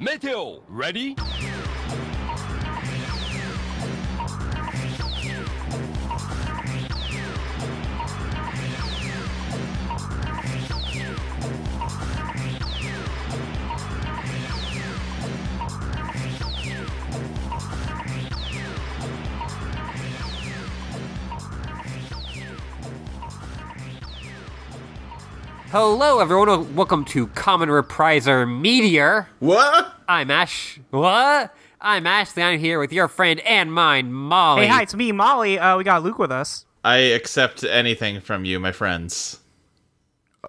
Meteo, ready? Hello, everyone. Welcome to Common Repriser Meteor. What? I'm Ash. What? I'm Ashley. I'm here with your friend and mine, Molly. Hey, hi, it's me, Molly. Uh, we got Luke with us. I accept anything from you, my friends.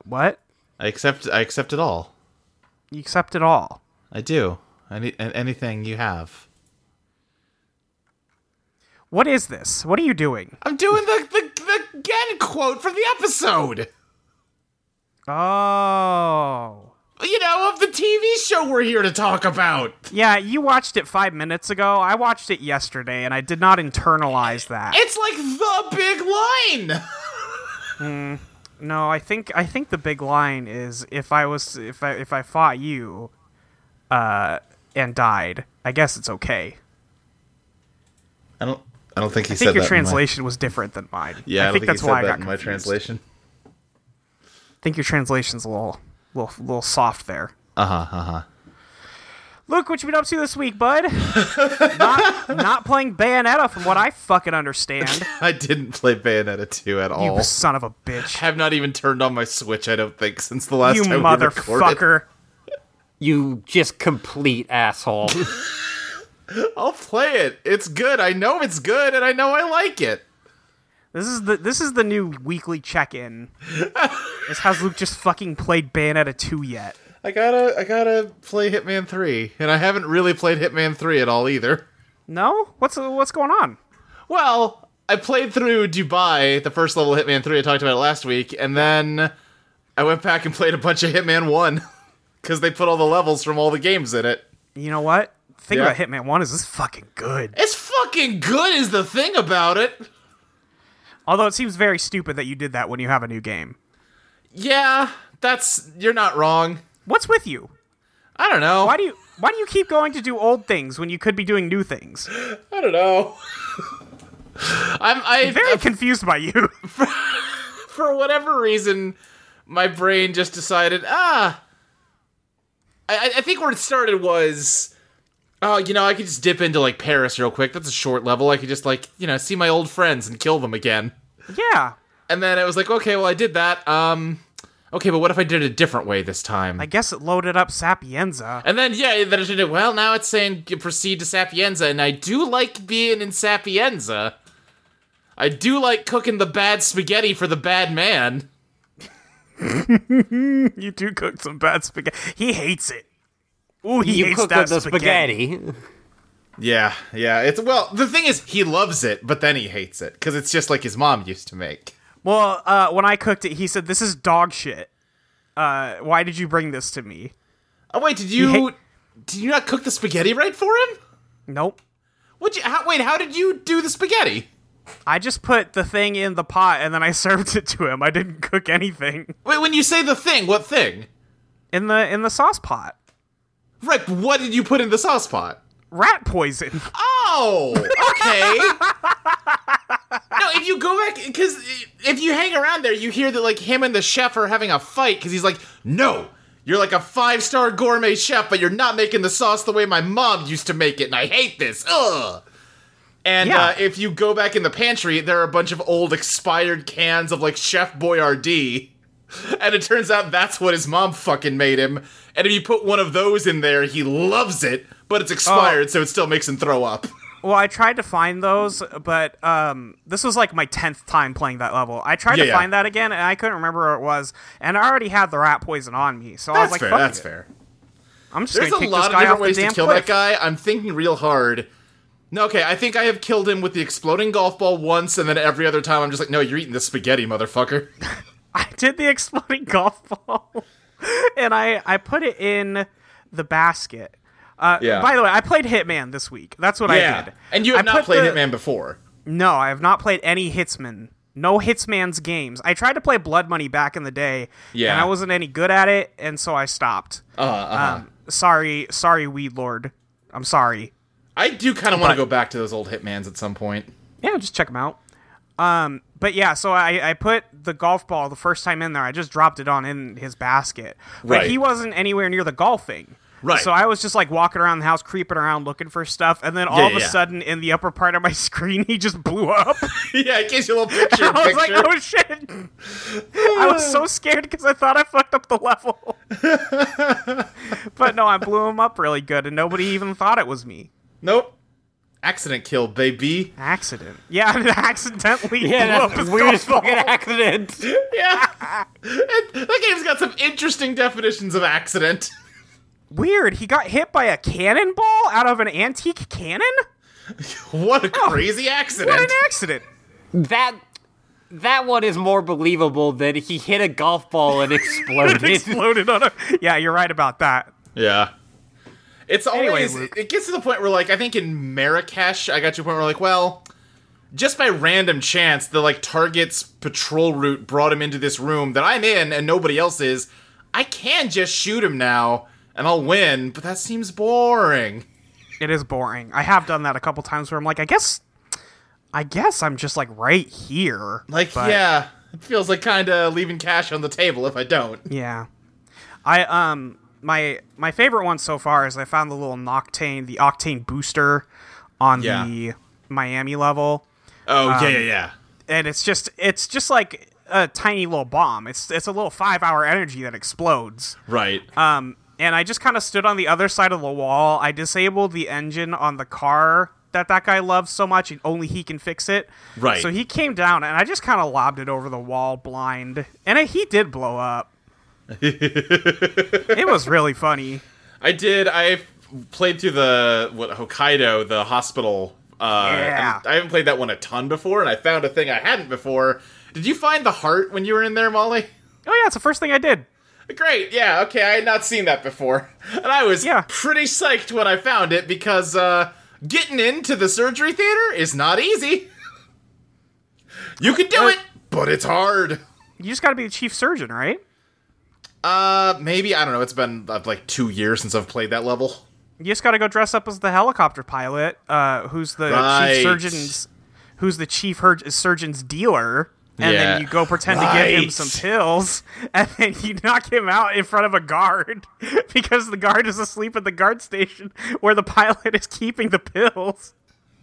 What? I accept. I accept it all. You accept it all. I do. Any anything you have. What is this? What are you doing? I'm doing the the, the again quote from the episode. Oh. You know, of the TV show we're here to talk about. Yeah, you watched it five minutes ago. I watched it yesterday, and I did not internalize that. It's like the big line. No, I think I think the big line is if I was if I if I fought you, uh, and died, I guess it's okay. I don't. I don't think he I said think your that in my- translation was different than mine. yeah, I, I don't think think that's he said why I that got in my translation. I think your translation's a little little little soft there. Uh huh. Uh huh. Luke, what you been up to this week, bud? not not playing Bayonetta, from what I fucking understand. I didn't play Bayonetta 2 at all. You son of a bitch. have not even turned on my Switch. I don't think since the last You time we recorded. motherfucker. You just complete asshole. I'll play it. It's good. I know it's good, and I know I like it. This is the this is the new weekly check-in. Is has Luke just fucking played Bayonetta 2 yet? I gotta, I gotta play Hitman Three, and I haven't really played Hitman Three at all either. No? What's what's going on? Well, I played through Dubai, the first level of Hitman Three. I talked about it last week, and then I went back and played a bunch of Hitman One because they put all the levels from all the games in it. You know what? The thing Yeah. about Hitman 1 is this is fucking good. It's fucking good, is the thing about it. Although it seems very stupid that you did that when you have a new game. Yeah, that's you're not wrong. What's with you? I don't know. Why do you why do you keep going to do old things when you could be doing new things? I don't know. I'm I, am Very confused by you. for whatever reason, my brain just decided, ah. I, I think where it started was, oh, you know, I could just dip into like Paris real quick. That's a short level. I could just like, you know, see my old friends and kill them again. yeah. And then it was like, okay, well, I did that. Um, okay, but what if I did it a different way this time? I guess it loaded up Sapienza. and then yeah, then it did. Well, now it's saying proceed to Sapienza, and I do like being in Sapienza. I do like cooking the bad spaghetti for the bad man. You do cook some bad spaghetti. He hates it. Ooh, he you hates cook that with the spaghetti. spaghetti. Yeah, yeah. It's well, the thing is, he loves it, but then he hates it because it's just like his mom used to make. Well, uh, when I cooked it, he said, "This is dog shit. Uh, why did you bring this to me?" Oh wait, did you hate- did you not cook the spaghetti right for him? Nope. Would you? How, wait, how did you do the spaghetti? I just put the thing in the pot and then I served it to him. I didn't cook anything Wait, when you say the thing, what thing? in the in the sauce pot. Right, but what did you put in the sauce pot? Rat poison. Oh, okay. no, if you go back, because if you hang around there, you hear that like him and the chef are having a fight because he's like, "No, you're like a five star gourmet chef, but you're not making the sauce the way my mom used to make it, and I hate this." Ugh. And Yeah. uh, if you go back in the pantry, there are a bunch of old expired cans of like Chef Boyardee. And it turns out that's what his mom fucking made him. And if you put one of those in there, he loves it, but it's expired, so it still makes him throw up. Well, I tried to find those, but um, this was like my tenth time playing that level. I tried Yeah, to yeah. find that again, and I couldn't remember where it was. And I already had the rat poison on me, so I was like, fair. "Fuck That's it. fair. I'm just There's a kick lot this of different ways to kill cliff. that guy. I'm thinking real hard. No, okay, I think I have killed him with the exploding golf ball once, and then every other time I'm just like, no, you're eating the spaghetti, motherfucker. I did the exploding golf ball, and I I put it in the basket. Uh, Yeah. By the way, I played Hitman this week. That's what I did. and you have I not played the- Hitman before. No, I have not played any Hitsman. No Hitsman's games. I tried to play Blood Money back in the day, Yeah. and I wasn't any good at it, and so I stopped. Uh, uh Um, sorry, sorry, Weed Lord. I'm sorry. I do kind of want to go back to those old Hitmans at some point. Yeah, just check them out. Um, but yeah, so I, I put the golf ball the first time in there. I just dropped it on in his basket, but Right. he wasn't anywhere near the golfing. Right. So I was just like walking around the house, creeping around, looking for stuff, and then all Yeah, of a yeah. sudden, in the upper part of my screen, he just blew up. yeah, it gives you a little picture. I was picture. like, "Oh shit!" I was so scared because I thought I fucked up the level. but no, I blew him up really good, and nobody even thought it was me. Nope. Accident kill, baby. Accident. Yeah, I mean, accidentally Yeah, blew up that's his the weirdest golf fucking ball. accident. Yeah. It- that game's got some interesting definitions of accident. Weird. He got hit by a cannonball out of an antique cannon. What a oh, crazy accident. What an accident! That that one is more believable than he hit a golf ball and exploded. It exploded on a. Yeah, you're right about that. Yeah. It's always Luke. it gets to the point where like I think in Marrakesh I got to a point where like, well, just by random chance, the like target's patrol route brought him into this room that I'm in and nobody else is. I can just shoot him now and I'll win, but that seems boring. It is boring. I have done that a couple times where I'm like, I guess, I guess I'm just like right here. Like, But- yeah, it feels like kind of leaving cash on the table if I don't. Yeah. I um my my favorite one so far is I found the little Noctane, the Octane booster on Yeah. the Miami level. Oh Um, yeah, yeah, yeah. and it's just it's just like a tiny little bomb. It's it's a little five hour energy that explodes. Right. Um, and I just kind of stood on the other side of the wall. I disabled the engine on the car that that guy loves so much, and only he can fix it. Right. So he came down, and I just kind of lobbed it over the wall blind, and it, he did blow up. it was really funny. I did. I played through the what Hokkaido, the hospital. Uh, Yeah. I haven't played that one a ton before, and I found a thing I hadn't before. Did you find the heart when you were in there, Molly? Oh yeah, it's the first thing I did. Great, yeah, okay, I had not seen that before. And I was Yeah. pretty psyched when I found it because uh, getting into the surgery theater is not easy. You can do Uh, it, but it's hard. You just got to be the chief surgeon, right? Uh, maybe, I don't know, it's been uh, like two years since I've played that level. You just got to go dress up as the helicopter pilot, uh, who's the Right. chief surgeon's, who's the chief her- surgeon's dealer, and Yeah. then you go pretend to give him some pills, and then you knock him out in front of a guard because the guard is asleep at the guard station where the pilot is keeping the pills.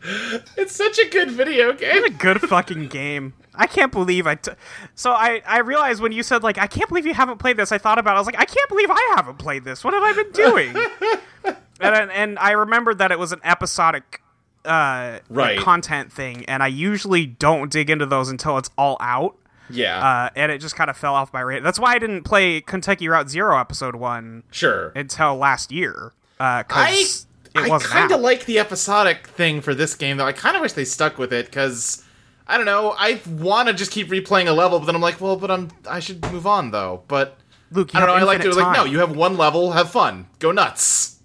It's such a good video game. What a good fucking game. I can't believe I. T- so I I realized when you said like I can't believe you haven't played this. I thought about. it. I was like I can't believe I haven't played this. What have I been doing? and and I remembered that it was an episodic uh Right. content thing, and I usually don't dig into those until it's all out. Yeah, Uh, and it just kind of fell off my radar. That's why I didn't play Kentucky Route Zero episode one sure. until last year. Uh, I it I wasn't kind of like the episodic thing for this game, though. I kind of wish they stuck with it because I don't know. I want to just keep replaying a level, but then I'm like, well, but I'm I should move on though. But Luke, you I don't know. I like to like no. You have one level, have fun, go nuts.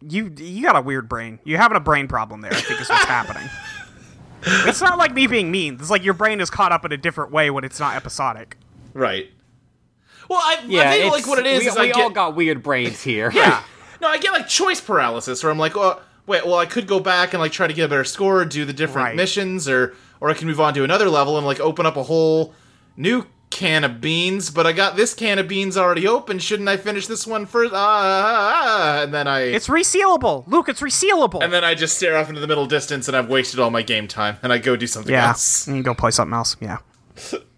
you you got a weird brain. You're having a brain problem there. I think is what's happening. It's not like me being mean. It's like your brain is caught up in a different way when it's not episodic. Right. Well, I, Yeah, I think like what it is we, is we I get all got weird brains here. yeah. No, I get like choice paralysis, where I'm like, oh, wait, well, I could go back and like try to get a better score, do the different Right. missions, or or I can move on to another level and like open up a whole new can of beans. But I got this can of beans already open. Shouldn't I finish this one first? Ah, ah, ah, and then I It's resealable, Luke. It's resealable. and then I just stare off into the middle distance, and I've wasted all my game time, and I go do something yeah, else. and you go play something else. Yeah.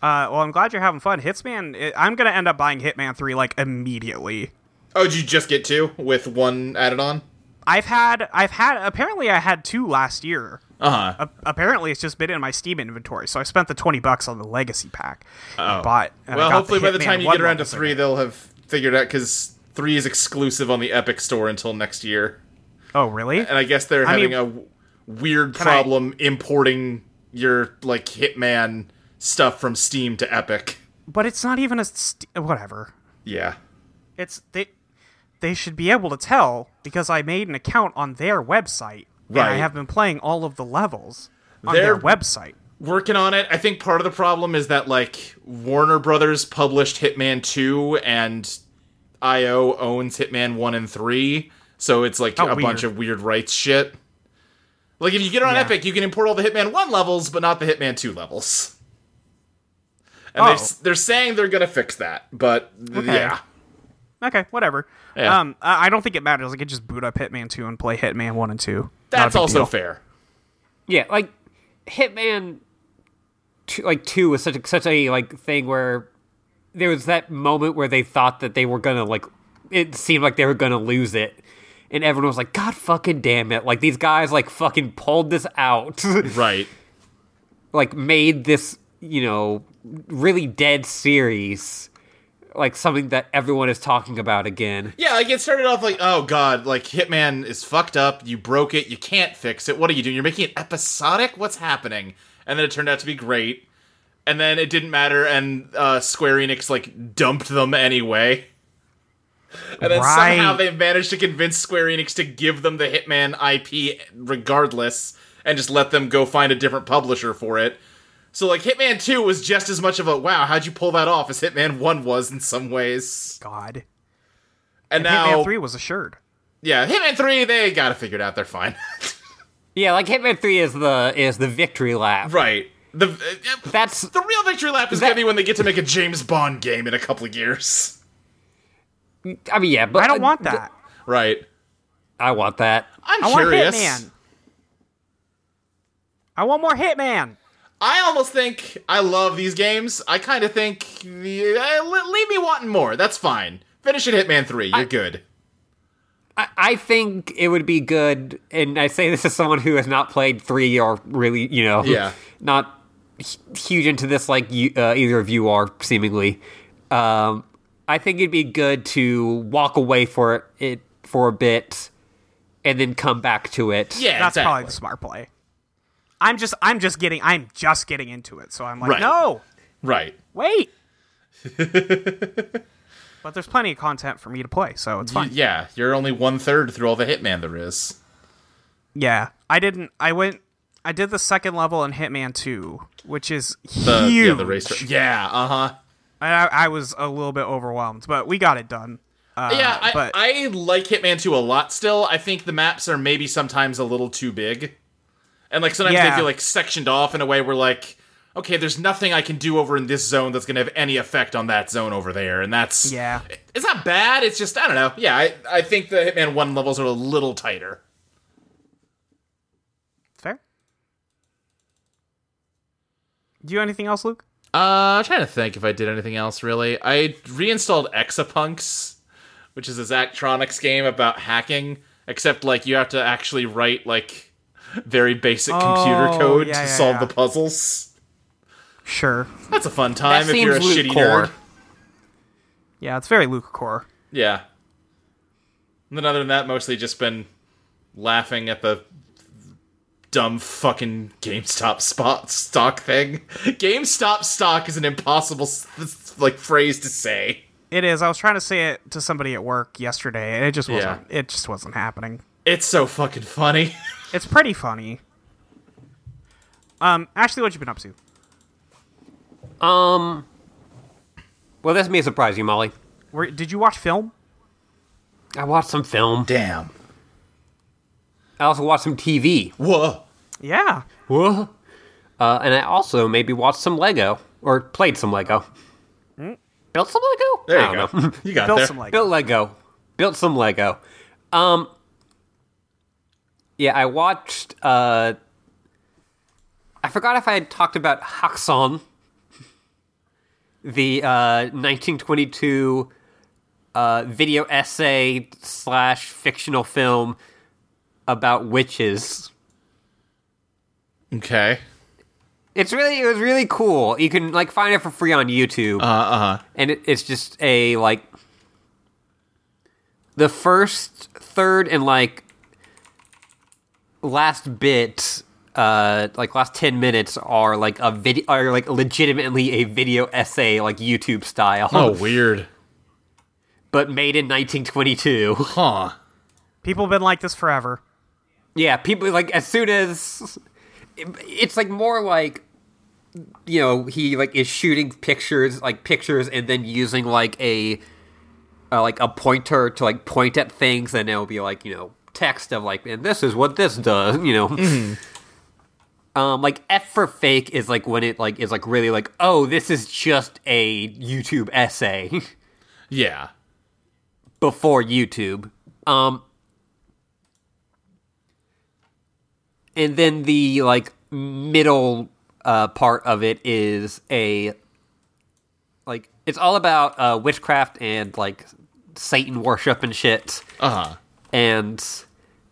Uh, well, I'm glad you're having fun. Hitsman, it, I'm gonna end up buying Hitman Three like immediately. Oh, did you just get two with one added on? I've had, I've had. Apparently, I had two last year. Uh huh. A- apparently, it's just been in my Steam inventory, so I spent the twenty bucks on the Legacy pack. Oh. Bought. Well, hopefully by the time you get around to three, they'll have figured out because three is exclusive on the Epic Store until next year, Oh, really? and I guess they're I having mean- a w- weird I- problem importing your like Hitman stuff from Steam to Epic. but it's not even a st- whatever. Yeah. It's they they should be able to tell because I made an account on their website and I have been playing all of the levels on They're- their website. Working on it. I think part of the problem is that like Warner Brothers published Hitman 2 and IO owns Hitman 1 and 3, so it's like Oh, a bunch of weird rights shit. Like if you get it on Yeah. Epic, you can import all the Hitman 1 levels, but not the Hitman 2 levels. And Oh. they're, they're saying they're going to fix that, but Okay. yeah. Okay, whatever. Yeah. Um, I I don't think it matters. I could just boot up Hitman Two and play Hitman One and Two. That's also deal. fair. Yeah, like Hitman, two, like two was such a, such a like thing where there was that moment where they thought that they were gonna like it seemed like they were gonna lose it, and everyone was like, "God fucking damn it!" Like these guys like fucking pulled this out, Right. like made this you know really dead series like something that everyone is talking about again. Yeah, like it started off like, oh god, like Hitman is fucked up. You broke it. You can't fix it. What are you doing? You're making it episodic. What's happening? And then it turned out to be great. And then it didn't matter, and uh, Square Enix like dumped them anyway. And then Right. somehow they've managed to convince Square Enix to give them the Hitman IP regardless, and just let them go find a different publisher for it. So like Hitman 2 was just as much of a wow, how'd you pull that off as Hitman 1 was in some ways. God. And, And now Hitman Three was assured. yeah, Hitman 3, they got to figure it figured out. They're fine. Yeah, like Hitman Three is the is the victory lap. right. The uh, That's the real victory lap is That- going to be when they get to make a James Bond game in a couple of years. I mean yeah, but I don't want that. Right. I want that. I'm I want curious. Hitman. I want more Hitman. I almost think I love these games. I kind of think uh, leave me wanting more. That's fine. Finish it Hitman 3. You're good. I, I think it would be good, and I say this as someone who has not played three or really, you know, Yeah. not huge into this like you, uh, either of you are seemingly. Um, I think it'd be good to walk away for it for a bit, and then come back to it. Yeah, That's exactly. probably the smart play. I'm just I'm just getting I'm just getting into it, so I'm like, Right. no, Right. wait. but there's plenty of content for me to play, so it's fine. Yeah, you're only one third through all the Hitman there is. Yeah, I didn't. I went. I did the second level in Hitman 2, which is The, huge. Yeah, the race. Yeah, uh huh. And I, I was a little bit overwhelmed, but we got it done. Uh, Yeah, I, but I like Hitman 2 a lot still. I think the maps are maybe sometimes a little too big. And like sometimes they feel like sectioned off in a way where like, okay, there's nothing I can do over in this zone that's gonna have any effect on that zone over there. And that's Yeah. It's not bad, it's just I don't know. Yeah, I, I think the Hitman 1 levels are a little tighter. fair. Do you have anything else, Luke? Uh I'm trying to think if I did anything else really. I reinstalled Exapunks, which is a Zachtronics game about hacking, except like you have to actually write like very basic computer Oh, code yeah, to yeah, solve yeah. the puzzles. Sure. That's a fun time That if you're a seems shitty Luke-core. nerd. Yeah, it's very Luke core. Yeah. And then other than that, mostly just been laughing at the dumb fucking GameStop spot stock thing. GameStop stock is an impossible like phrase to say. It is. I was trying to say it to somebody at work yesterday, and it just wasn't. Yeah. It just wasn't happening. It's so fucking funny. It's pretty funny. Um, Ashley, what you been up to? Um. Well, this may surprise you, Molly. Where, did you watch film? I watched some film. Damn. I also watched some TV. Whoa. Yeah. Whoa. Uh, and I also maybe watched some Lego or played some Lego. Built some Lego. There I you don't go. know. You got Built there. some like. Built Lego. Built some Lego. Um. Yeah, I watched. Uh, I forgot if I had talked about Häxan, the uh, 1922 uh, video essay slash fictional film about witches. Okay. It's really it was really cool. You can like find it for free on YouTube, uh huh. and it, it's just a like the first third and like last bit uh like last 10 minutes are like a video are like legitimately a video essay like youtube style Oh, weird. but made in 1922 Huh. People have been like this forever. Yeah, people like as soon as it's like more like you know he like is shooting pictures like pictures and then using like a uh, like a pointer to like point at things, and it'll be like you know text of like, and this is what this does, you know. Um, like F for fake is like when it like is like really like, oh, this is just a YouTube essay Yeah. before YouTube. Um, and then the like middle uh, part of it is a like it's all about uh, witchcraft and like Satan worship and shit, Uh huh. and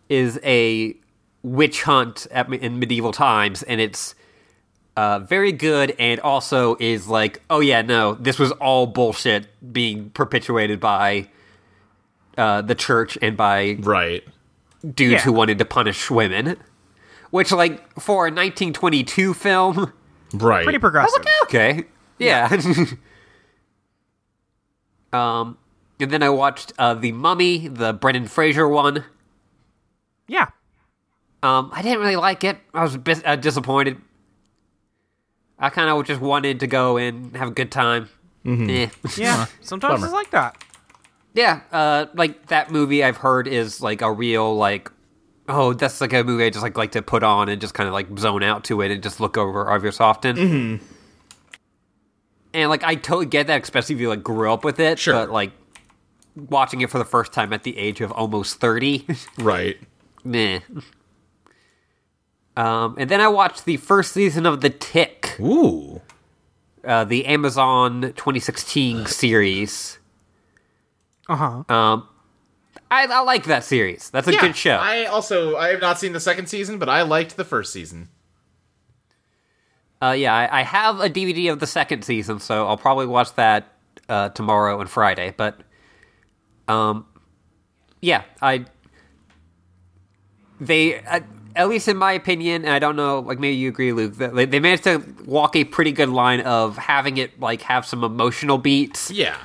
is a witch hunt at, in medieval times, and it's uh, very good, and also is like, oh yeah, no, this was all bullshit being perpetuated by uh, the church and by Right. dudes Yeah. who wanted to punish women. Which, like, for a 1922 film, Right. Pretty progressive. okay, yeah. um, and then I watched uh, The Mummy, the Brendan Fraser one. Yeah. Um, I didn't really like it. I was a bit uh, disappointed. I kind of just wanted to go and have a good time. Eh. Yeah. Sometimes Bummer. it's like that. Yeah, uh, like that movie I've heard is like a real like, oh, that's like a movie I just like like to put on and just kind of like zone out to it and just look over every so often. Mm-hmm. And like I totally get that, especially if you like grew up with it. Sure. But like watching it for the first time at the age of almost thirty, Right. Meh. Um, and then I watched the first season of The Tick, Ooh. uh, the Amazon 2016 series. Uh huh. Um, I, I like that series. That's a Yeah, good show. I also I have not seen the second season, but I liked the first season. Uh, yeah, I, I have a DVD of the second season, so I'll probably watch that uh, tomorrow and Friday. But, um, yeah, I they uh, at least in my opinion, and I don't know, like maybe you agree, Luke. that They, they managed to walk a pretty good line of having it like have some emotional beats, Yeah.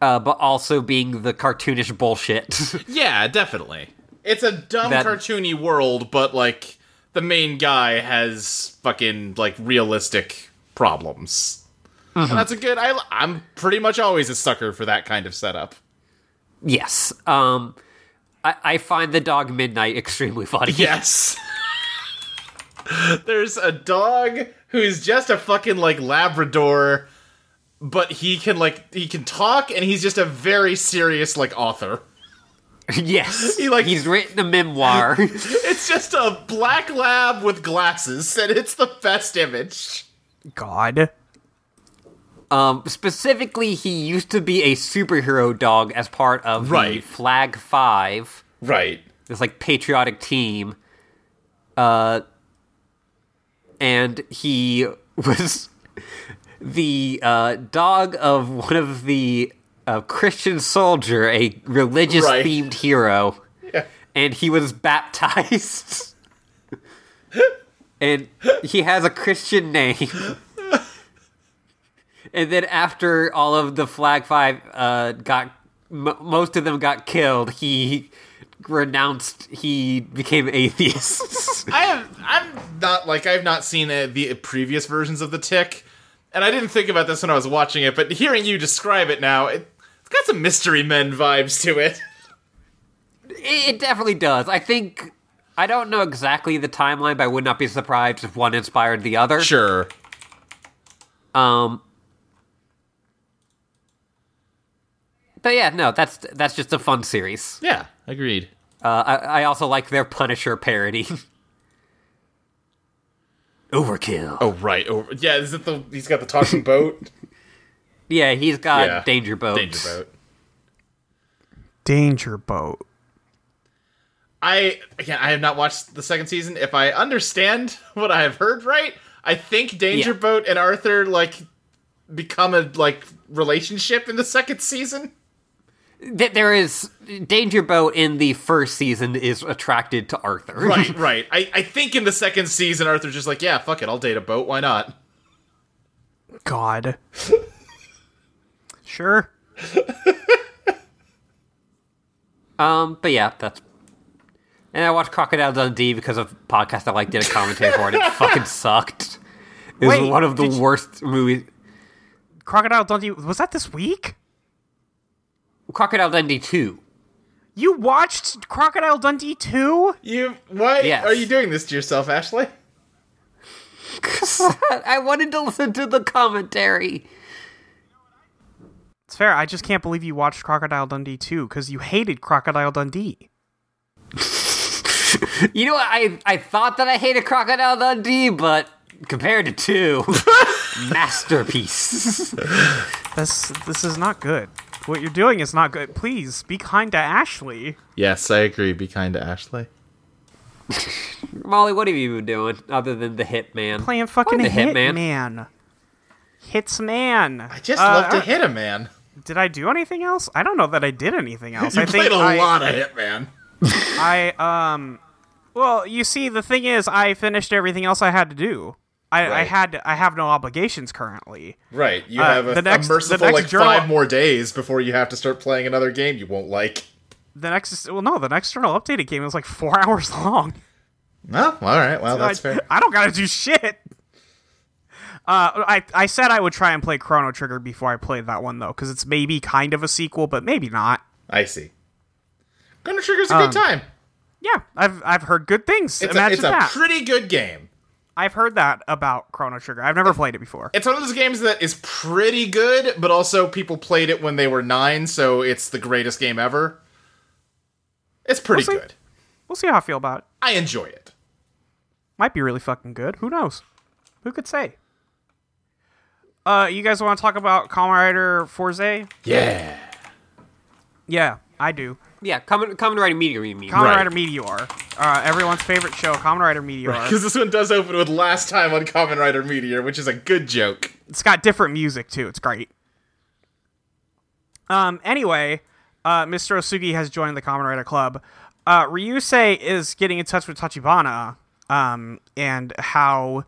uh, but also being the cartoonish bullshit. Yeah, definitely. It's a dumb That- cartoony world, but like the main guy has fucking like realistic problems. And that's a good I I'm pretty much always a sucker for that kind of setup. yes. Um, I, I find the dog Midnight extremely funny. Yes. There's a dog who's just a fucking like Labrador, but he can like he can talk and he's just a very serious like author. yes. He, like- he's written a memoir. It's just a black lab with glasses, and it's the best image. God. Um, specifically, he used to be a superhero dog as part of the Right. Flag Five, Right. this like patriotic team. Uh, and he was the uh, dog of one of the uh, Christian soldier, a religious Right. themed hero, Yeah. and he was baptized. and he has a Christian name. and then after all of the Flag Five uh, got, m- most of them got killed, he renounced. He became atheist. I have. I'm not like I've not seen uh, the previous versions of the Tick, and I didn't think about this when I was watching it. But hearing you describe it now, it, it's got some Mystery Men vibes to it. it definitely does. I think. I don't know exactly the timeline, but I would not be surprised if one inspired the other. Sure. Um. But yeah, no, that's that's just a fun series. Yeah. Agreed. Uh, I, I also like their Punisher parody. Overkill. Oh right. Oh yeah. Is it the? He's got the talking boat. Yeah, he's got Yeah. Danger Boat. Danger boat. Danger boat. I again, I have not watched the second season. If I understand what I have heard right, I think Danger Yeah. Boat and Arthur like become a like relationship in the second season. Th- There is Danger Boat in the first season is attracted to Arthur. Right, right. I, I think in the second season, Arthur's just like, yeah, fuck it, I'll date a boat. Why not? God. sure. Um, but yeah, that's. And I watched Crocodile Dundee because of podcast I like did a commentary for it. It fucking sucked. It was Wait, one of the did you- worst movies. Crocodile Dundee. Was that this week? Crocodile Dundee 2. You watched Crocodile Dundee 2? You why Yes. are you doing this to yourself, Ashley? I wanted to listen to the commentary. It's fair. I just can't believe you watched Crocodile Dundee 2 because you hated Crocodile Dundee. You know what? I, I thought that I hated Crocodile Dundee, but compared to 2, masterpiece. This this is not good. What you're doing is not good. Please be kind to Ashley. Yes, I agree. Be kind to Ashley. Molly, what have you been doing other than the Hitman? Playing fucking the Hitman. Hitman. Hits man. I just Uh, love to uh, hit a man. Did I do anything else? I don't know that I did anything else. You I think played a I, lot of Hitman. I um. Well, you see, the thing is, I finished everything else I had to do. I, I had I have no obligations currently. Right. You Uh, have a, the next- a the merciful next like journal- five more days before you have to start playing another game you won't like. The next, well, no, the next external updated game was like four hours long. Oh, all right. Well, that's I, fair. I don't gotta do shit. Uh, I I said I would try and play Chrono Trigger before I played that one though, because it's maybe kind of a sequel, but maybe not. I see. Chrono Trigger's a Um, good time. Yeah, I've I've heard good things. It's a, it's a that. pretty good game. I've heard that about Chrono Trigger. I've never played it before. It's one of those games that is pretty good, but also people played it when they were nine, so it's the greatest game ever. It's pretty We'll good. We'll see how I feel about it. I enjoy it. Might be really fucking good. Who knows? Who could say? Uh, you guys want to talk about Kamen Rider Fourze? Yeah. Yeah, I do. Yeah, Kamen, Kamen Rider Meteor, you mean? Kamen Right. Rider Meteor, uh, everyone's favorite show. Kamen Rider Meteor. Because this one does open with last time on Common Rider Meteor, which is a good joke. It's got different music too. It's great. Um. Anyway, uh, Mr. Osugi has joined the Kamen Rider Club. Uh, Ryusei is getting in touch with Tachibana. Um. And how,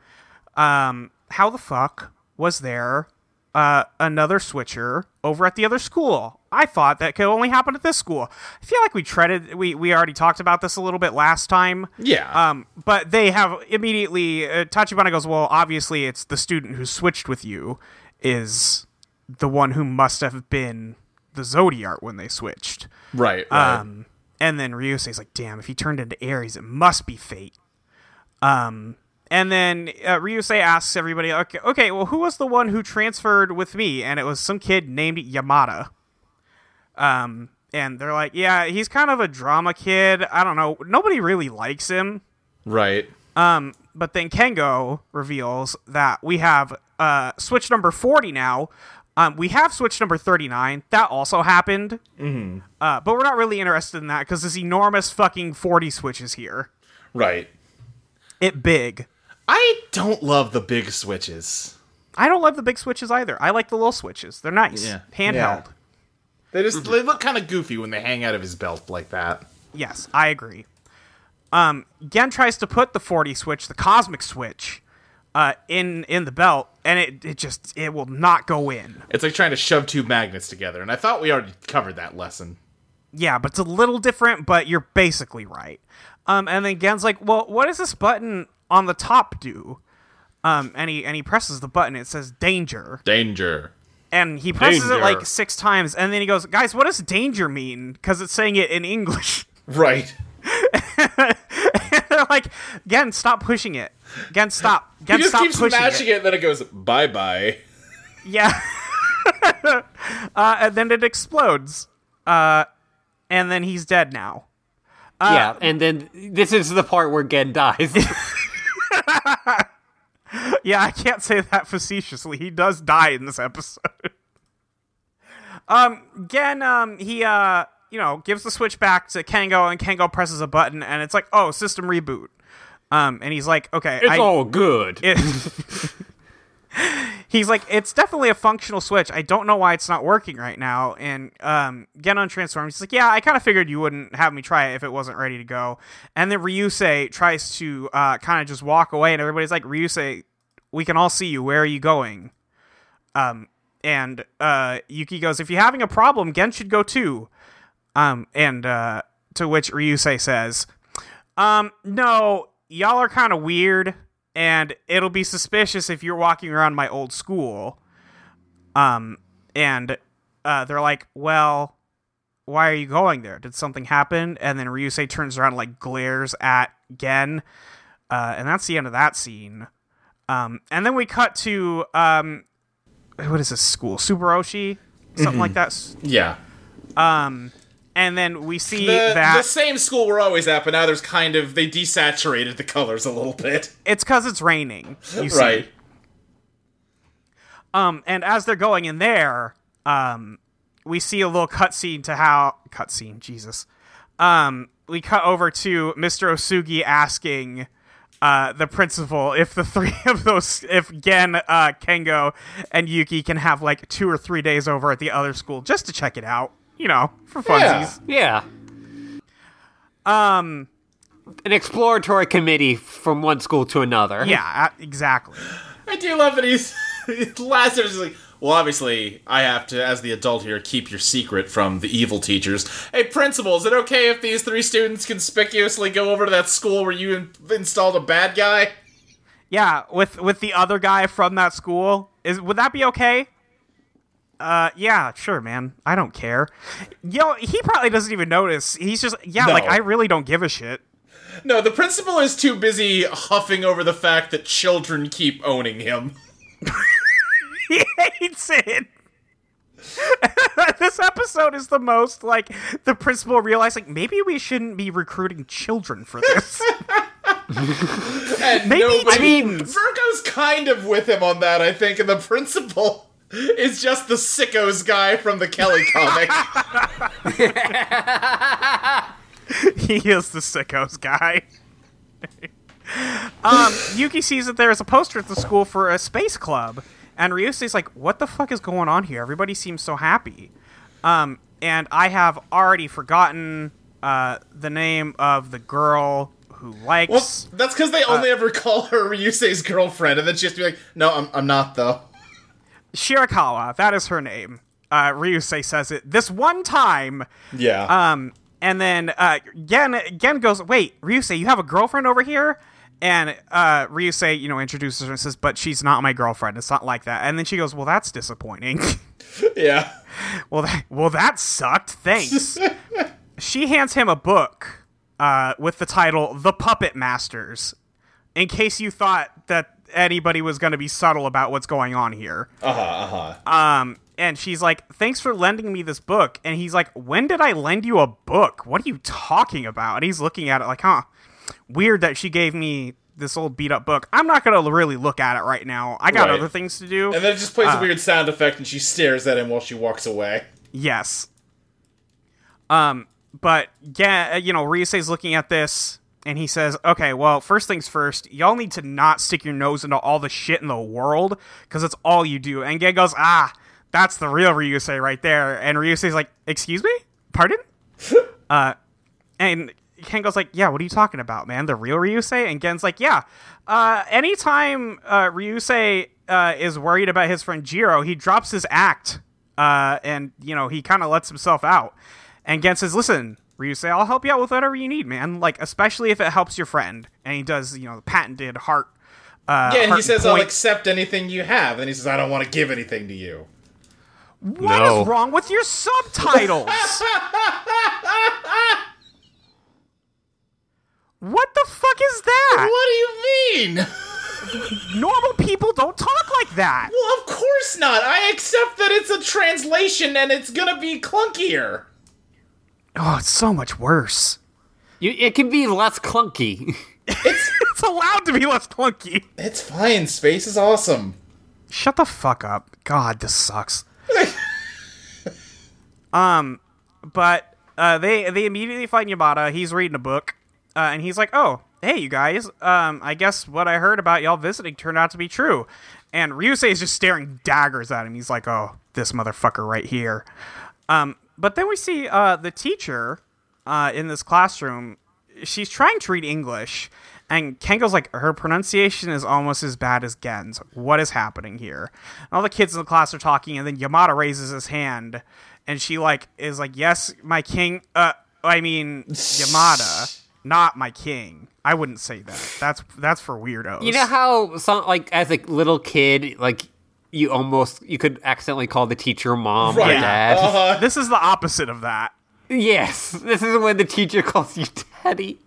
um, how the fuck was there, uh, another switcher over at the other school? I thought that could only happen at this school. I feel like we treaded. We we already talked about this a little bit last time. Yeah. Um, but they have immediately. Uh, Tachibana goes, "Well, obviously, it's the student who switched with you is the one who must have been the Zodiart when they switched." right, right. Um, and then Ryusei's like, "Damn, if he turned into Aries, it must be fate." Um, and then uh, Ryusei asks everybody, "Okay, okay, well, who was the one who transferred with me?" And it was some kid named Yamada. Um, and they're like, "Yeah, he's kind of a drama kid. I don't know. Nobody really likes him." right. Um, but then Kengo reveals that we have uh, switch number 40 now. Um, we have switch number 39. That also happened. Mm-hmm. Uh, but we're not really interested in that because this enormous fucking 40 switches here. Right. It big. I don't love the big switches. I don't love the big switches either. I like the little switches. They're nice. Yeah. Handheld. Yeah. They just Mm-hmm. they look kind of goofy when they hang out of his belt like that. Yes, I agree. Um, Gen tries to put the 40 switch, the cosmic switch, uh, in in the belt, and it, it just it will not go in. It's like trying to shove two magnets together, and I thought we already covered that lesson. Yeah, but it's a little different, but you're basically right. Um, and then Gen's like, "Well, what does this button on the top do?" Um, and he and he presses the button. It says "danger," Danger. And he presses it like six times, and then he goes, "Guys, what does danger mean?" Because it's saying it in English. Right. They're like, "Gen, stop pushing it. Gen, stop. He Gen, just stop keeps pushing matching it." it. and then it goes bye bye. Yeah. uh, and then it explodes. Uh, and then he's dead now. yeah, and then this is the part where Gen dies. Yeah, I can't say that facetiously. He does die in this episode. um, Gen, um, he, uh, you know, gives the switch back to Kengo, and Kengo presses a button, and it's like, oh, system reboot. Um, and he's like, okay, it's I- all good. it- he's like, it's definitely a functional switch. I don't know why it's not working right now. And um, Gen untransformed. He's like, yeah, I kind of figured you wouldn't have me try it if it wasn't ready to go. And then Ryusei tries to uh, kind of just walk away, and everybody's like, Ryusei, we can all see you. Where are you going? Um, and uh, Yuki goes, if you're having a problem, Gen should go too. Um, and uh, to which Ryusei says, um, no, y'all are kind of weird, and it'll be suspicious if you're walking around my old school. Um, and uh, they're like, well, why are you going there? Did something happen? And then Ryusei turns around and like glares at Gen. Uh, and that's the end of that scene. Um, and then we cut to um, what is this school? Subaroshi? Something like that. Yeah. And then we see The, that the same school we're always at, but now there's kind of they desaturated the colors a little bit. it's because it's raining. You see. Right. Um, and as they're going in there, um, we see a little cutscene to how cutscene. Jesus. Um, we cut over to Mr. Osugi asking uh, the principal if the three of those, if Gen, uh, Kengo, and Yuki can have like two or three days over at the other school just to check it out. You know, for funsies. Yeah. Yeah. Um, An exploratory committee from one school to another. yeah, uh, exactly. I do love that he's last is like, well, obviously, I have to, as the adult here, keep your secret from the evil teachers. Hey, principal, is it okay if these three students conspicuously go over to that school where you in- installed a bad guy? Yeah, with with the other guy from that school, is would that be okay? Uh, yeah, sure, man. I don't care. Yo, he probably doesn't even notice. He's just, yeah, No. like I really don't give a shit. No, the principal is too busy huffing over the fact that children keep owning him. He hates it. this episode is the most like the principal realizing maybe we shouldn't be recruiting children for this. And Maybe nobody. teens. Virgo's kind of with him on that, I think, and the principal is just the sickos guy from the Kelly comic. he is the sickos guy. um, Yuki sees that there is a poster at the school for a space club, and Ryusei's like, "What the fuck is going on here? Everybody seems so happy." Um, and I have already forgotten uh, the name of the girl who likes. well, that's because they only ever call her Ryusei's girlfriend, and then she has to be like, no, I'm, I'm not, though. Shirakawa, that is her name. Uh, Ryusei says it this one time. Yeah. Um, and then uh, Gen Gen goes, "Wait, Ryusei, you have a girlfriend over here?" And uh, Ryusei, you know, introduces her and says, "But she's not my girlfriend. It's not like that." And then she goes, "Well, that's disappointing." yeah. well, that, well, that sucked. Thanks. she hands him a book uh, with the title "The Puppet Masters," in case you thought that anybody was going to be subtle about what's going on here. Uh huh, uh huh. Um, and she's like, "Thanks for lending me this book." And he's like, "When did I lend you a book? What are you talking about?" And he's looking at it like, "Huh, weird that she gave me this old beat up book. I'm not gonna really look at it right now. I got Right. other things to do." And then it just plays Uh. a weird sound effect, and she stares at him while she walks away. Yes. Um, but yeah, you know, Ryusei's looking at this and he says, "Okay, well, first things first, y'all need to not stick your nose into all the shit in the world because it's all you do." And Gen goes, "Ah, that's the real Ryusei right there." And Ryusei's like, "Excuse me, pardon?" uh, and Ken goes like, "Yeah, what are you talking about, man? The real Ryusei?" And Gen's like, "Yeah. Uh, anytime uh, Ryusei uh, is worried about his friend Jiro, he drops his act, uh, and you know he kind of lets himself out." And Gen says, "Listen, Ryusei, I'll help you out with whatever you need, man. Like especially if it helps your friend." And he does, you know, the patented heart. Uh, Yeah, and he says, I'll accept anything you have. And he says, I don't want to give anything to you. What is No. wrong with your subtitles? what the fuck is that? What do you mean? Normal people don't talk like that. Well, of course not. I accept that it's a translation and it's gonna be clunkier. Oh, it's so much worse. You, it can be less clunky. It's It's allowed to be less clunky. it's fine. Space is awesome. Shut the fuck up. God, this sucks. um, but uh, they they immediately find Yamada. He's reading a book, uh, and he's like, "Oh, hey, you guys. Um, I guess what I heard about y'all visiting turned out to be true." And Ryusei is just staring daggers at him. He's like, "Oh, this motherfucker right here." Um, but then we see uh, the teacher uh, in this classroom. She's trying to read English, and Kengo's like, her pronunciation is almost as bad as Gen's. What is happening here? And all the kids in the class are talking, and then Yamada raises his hand, and she like is like, "Yes, my king." Uh, I mean Yamada, not my king. I wouldn't say that. That's that's for weirdos. You know how some like as a little kid, like you almost you could accidentally call the teacher mom or dad. Uh-huh. this is the opposite of that. Yes, this is when the teacher calls you daddy.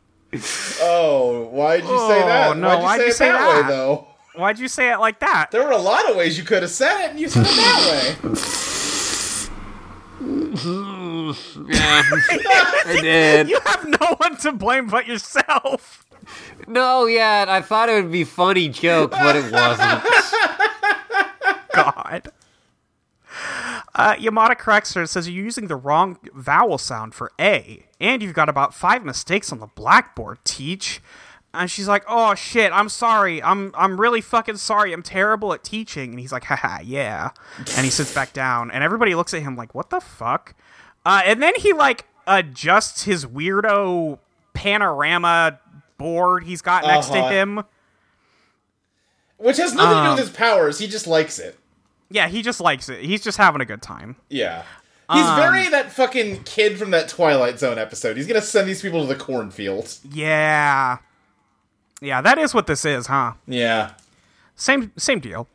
Oh, why'd you say Oh, that? no, why'd you why'd say you it say that, that? way, though? Why'd you say it like that? There were a lot of ways you could have said it, and you said it that way. Yeah, I did. You have no one to blame but yourself. No, yeah, I thought it would be funny joke, but it wasn't. God. Uh, Yamada corrects her and says you're using the wrong vowel sound for A, and you've got about five mistakes on the blackboard, teach. And she's like, "Oh shit, I'm sorry. I'm I'm really fucking sorry. I'm terrible at teaching." And he's like, "Haha, yeah." And he sits back down, and everybody looks at him like, "What the fuck?" Uh, and then he like adjusts his weirdo panorama board he's got next to Uh-huh. him. Which has nothing to do Um, with his powers. He just likes it. Yeah, he just likes it. He's just having a good time. Yeah. He's Um, very that fucking kid from that Twilight Zone episode. He's gonna send these people to the cornfield. Yeah. Yeah, that is what this is, huh? Yeah. Same same deal.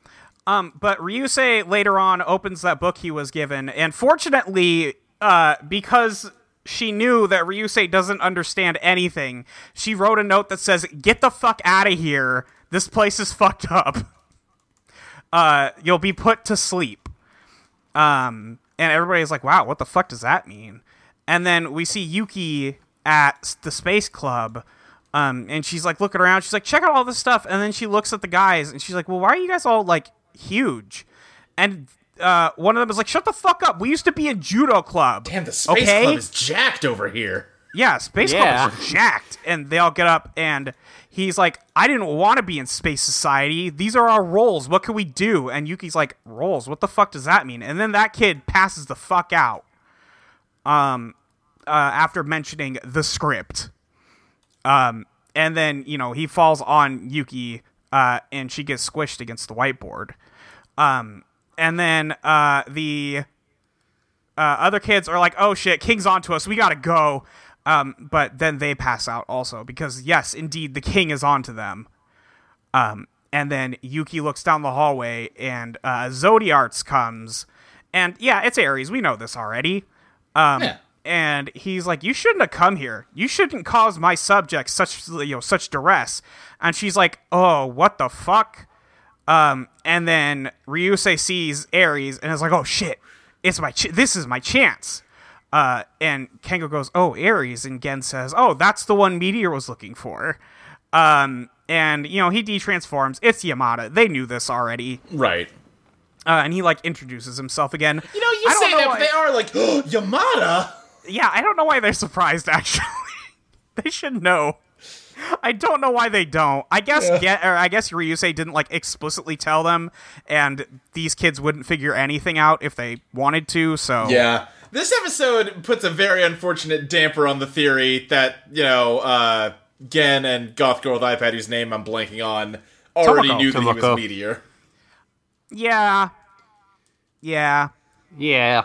Um, but Ryusei later on opens that book he was given, and fortunately, uh, because she knew that Ryusei doesn't understand anything, she wrote a note that says, "Get the fuck out of here. This place is fucked up. Uh, you'll be put to sleep." Um, and everybody's like, "Wow, what the fuck does that mean?" And then we see Yuki at the space club. Um, and she's like looking around. She's like, check out all this stuff. And then she looks at the guys and she's like, well, why are you guys all like huge? And uh, one of them is like, shut the fuck up. We used to be a judo club. Damn, the space okay? club is jacked over here. Yeah, space Yeah. clubs are jacked. And they all get up and he's like, I didn't want to be in space society. These are our roles. What can we do? And Yuki's like, roles? What the fuck does that mean? And then that kid passes the fuck out. Um, uh, after mentioning the script. Um, and then you know he falls on Yuki, uh, and she gets squished against the whiteboard. Um, and then uh, the uh, other kids are like, "Oh shit, King's onto us. We gotta go." Um, but then they pass out also because yes, indeed, the king is onto them. Um, and then Yuki looks down the hallway, and uh, Zodiarts comes, and yeah, it's Aries. We know this already. Um, Yeah. and he's like, "You shouldn't have come here. You shouldn't cause my subjects such you know such duress." And she's like, "Oh, what the fuck?" Um, and then Ryusei sees Aries and is like, "Oh shit, it's my ch- this is my chance." Uh, and Kengo goes, "Oh, Aries," and Gen says, "Oh, that's the one Meteor was looking for." Um, and you know he detransforms. It's Yamada. They knew this already. Right. Uh, and he like introduces himself again. You know, you I say know that, why- but they are like, oh, Yamada? Yeah, I don't know why they're surprised. Actually, they should know. I don't know why they don't. I guess get or I guess Ryusei didn't like explicitly tell them, and these kids wouldn't figure anything out if they wanted to. So Yeah. This episode puts a very unfortunate damper on the theory that, you know, uh, Gen and Goth Girl with iPad, whose name I'm blanking on, already Tomoko. knew that he was Tomoko. Meteor. yeah, yeah. Yeah.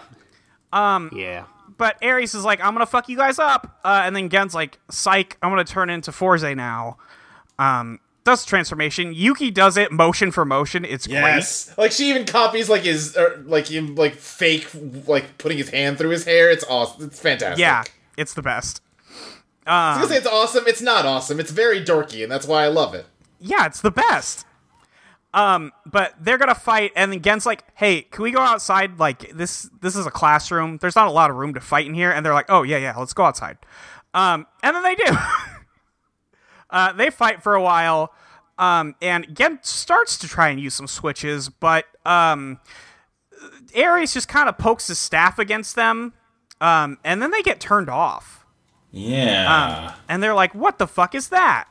Um. Yeah. But Aries is like, I'm gonna fuck you guys up, uh, and then Gen's like, psych, I'm gonna turn into Fourze now. Um, does transformation. Yuki does it motion for motion. It's Yes. Like, she even copies, like, his, er, like, him, like, fake, like, putting his hand through his hair. It's awesome. It's fantastic. Yeah, it's the best. I was gonna say it's awesome. It's not awesome. It's very dorky, and that's why I love it. Yeah, it's the best. Um, but they're gonna fight, and then Gen's like, "Hey, can we go outside? Like this, this is a classroom. There's not a lot of room to fight in here." And they're like, "Oh yeah, yeah, let's go outside." Um, and then they do. uh, they fight for a while, um, and Gen starts to try and use some switches, but um, Aries just kind of pokes his staff against them, um, and then they get turned off Yeah. and they're like, "What the fuck is that?"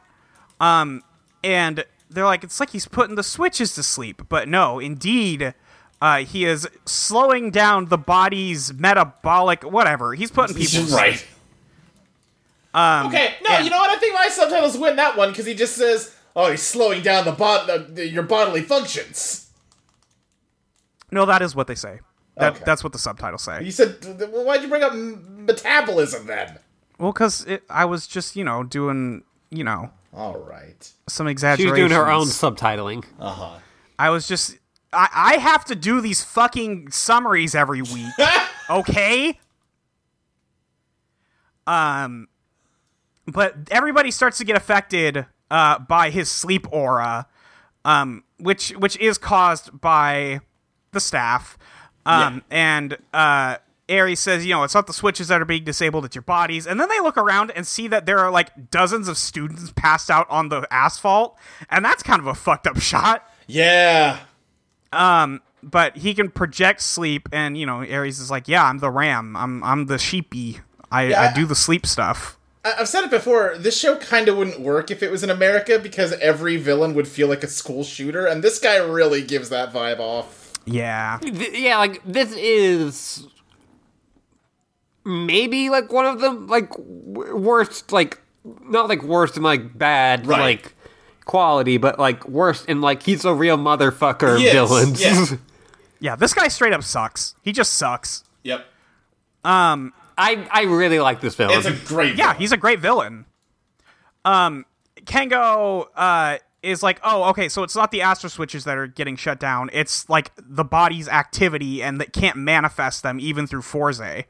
Um, and they're like, "It's like he's putting the switches to sleep." But no, indeed, uh, he is slowing down the body's metabolic whatever. He's putting people right. Um, okay, no, and- you know what? I think my subtitles win that one because he just says, "Oh, he's slowing down the bod- the, the, your bodily functions." No, that is what they say. That, Okay. That's what the subtitles say. You said, well, "Why'd you bring up metabolism then?" Well, because I was just, you know, doing, you know, All right. some She She's doing her own subtitling. Uh huh. I was just. I, I have to do these fucking summaries every week. okay? Um, but everybody starts to get affected uh, by his sleep aura, um, which which is caused by the staff. Um, and uh, Aries says, you know, it's not the switches that are being disabled; it's your bodies. And then they look around and see that there are like dozens of students passed out on the asphalt, and that's kind of a fucked up shot. Yeah. Um, but he can project sleep, and you know, Aries is like, yeah, I'm the ram. I'm I'm the sheepy. I, Yeah. I do the sleep stuff. I- I've said it before. This show kind of wouldn't work if it was in America because every villain would feel like a school shooter, and this guy really gives that vibe off. Yeah. Th- yeah, like this is maybe like one of the like worst, like not like worst in like bad Right. like quality, but like worst in like he's a real motherfucker Yes, villains. yeah. Yeah, this guy straight up sucks. He just sucks. Yep. Um, I I really like this villain. It's a great. Yeah, villain. he's a great villain. Um, Kengo uh is like, oh, okay, so it's not the astro switches that are getting shut down. It's like the body's activity and that can't manifest them even through Fourze.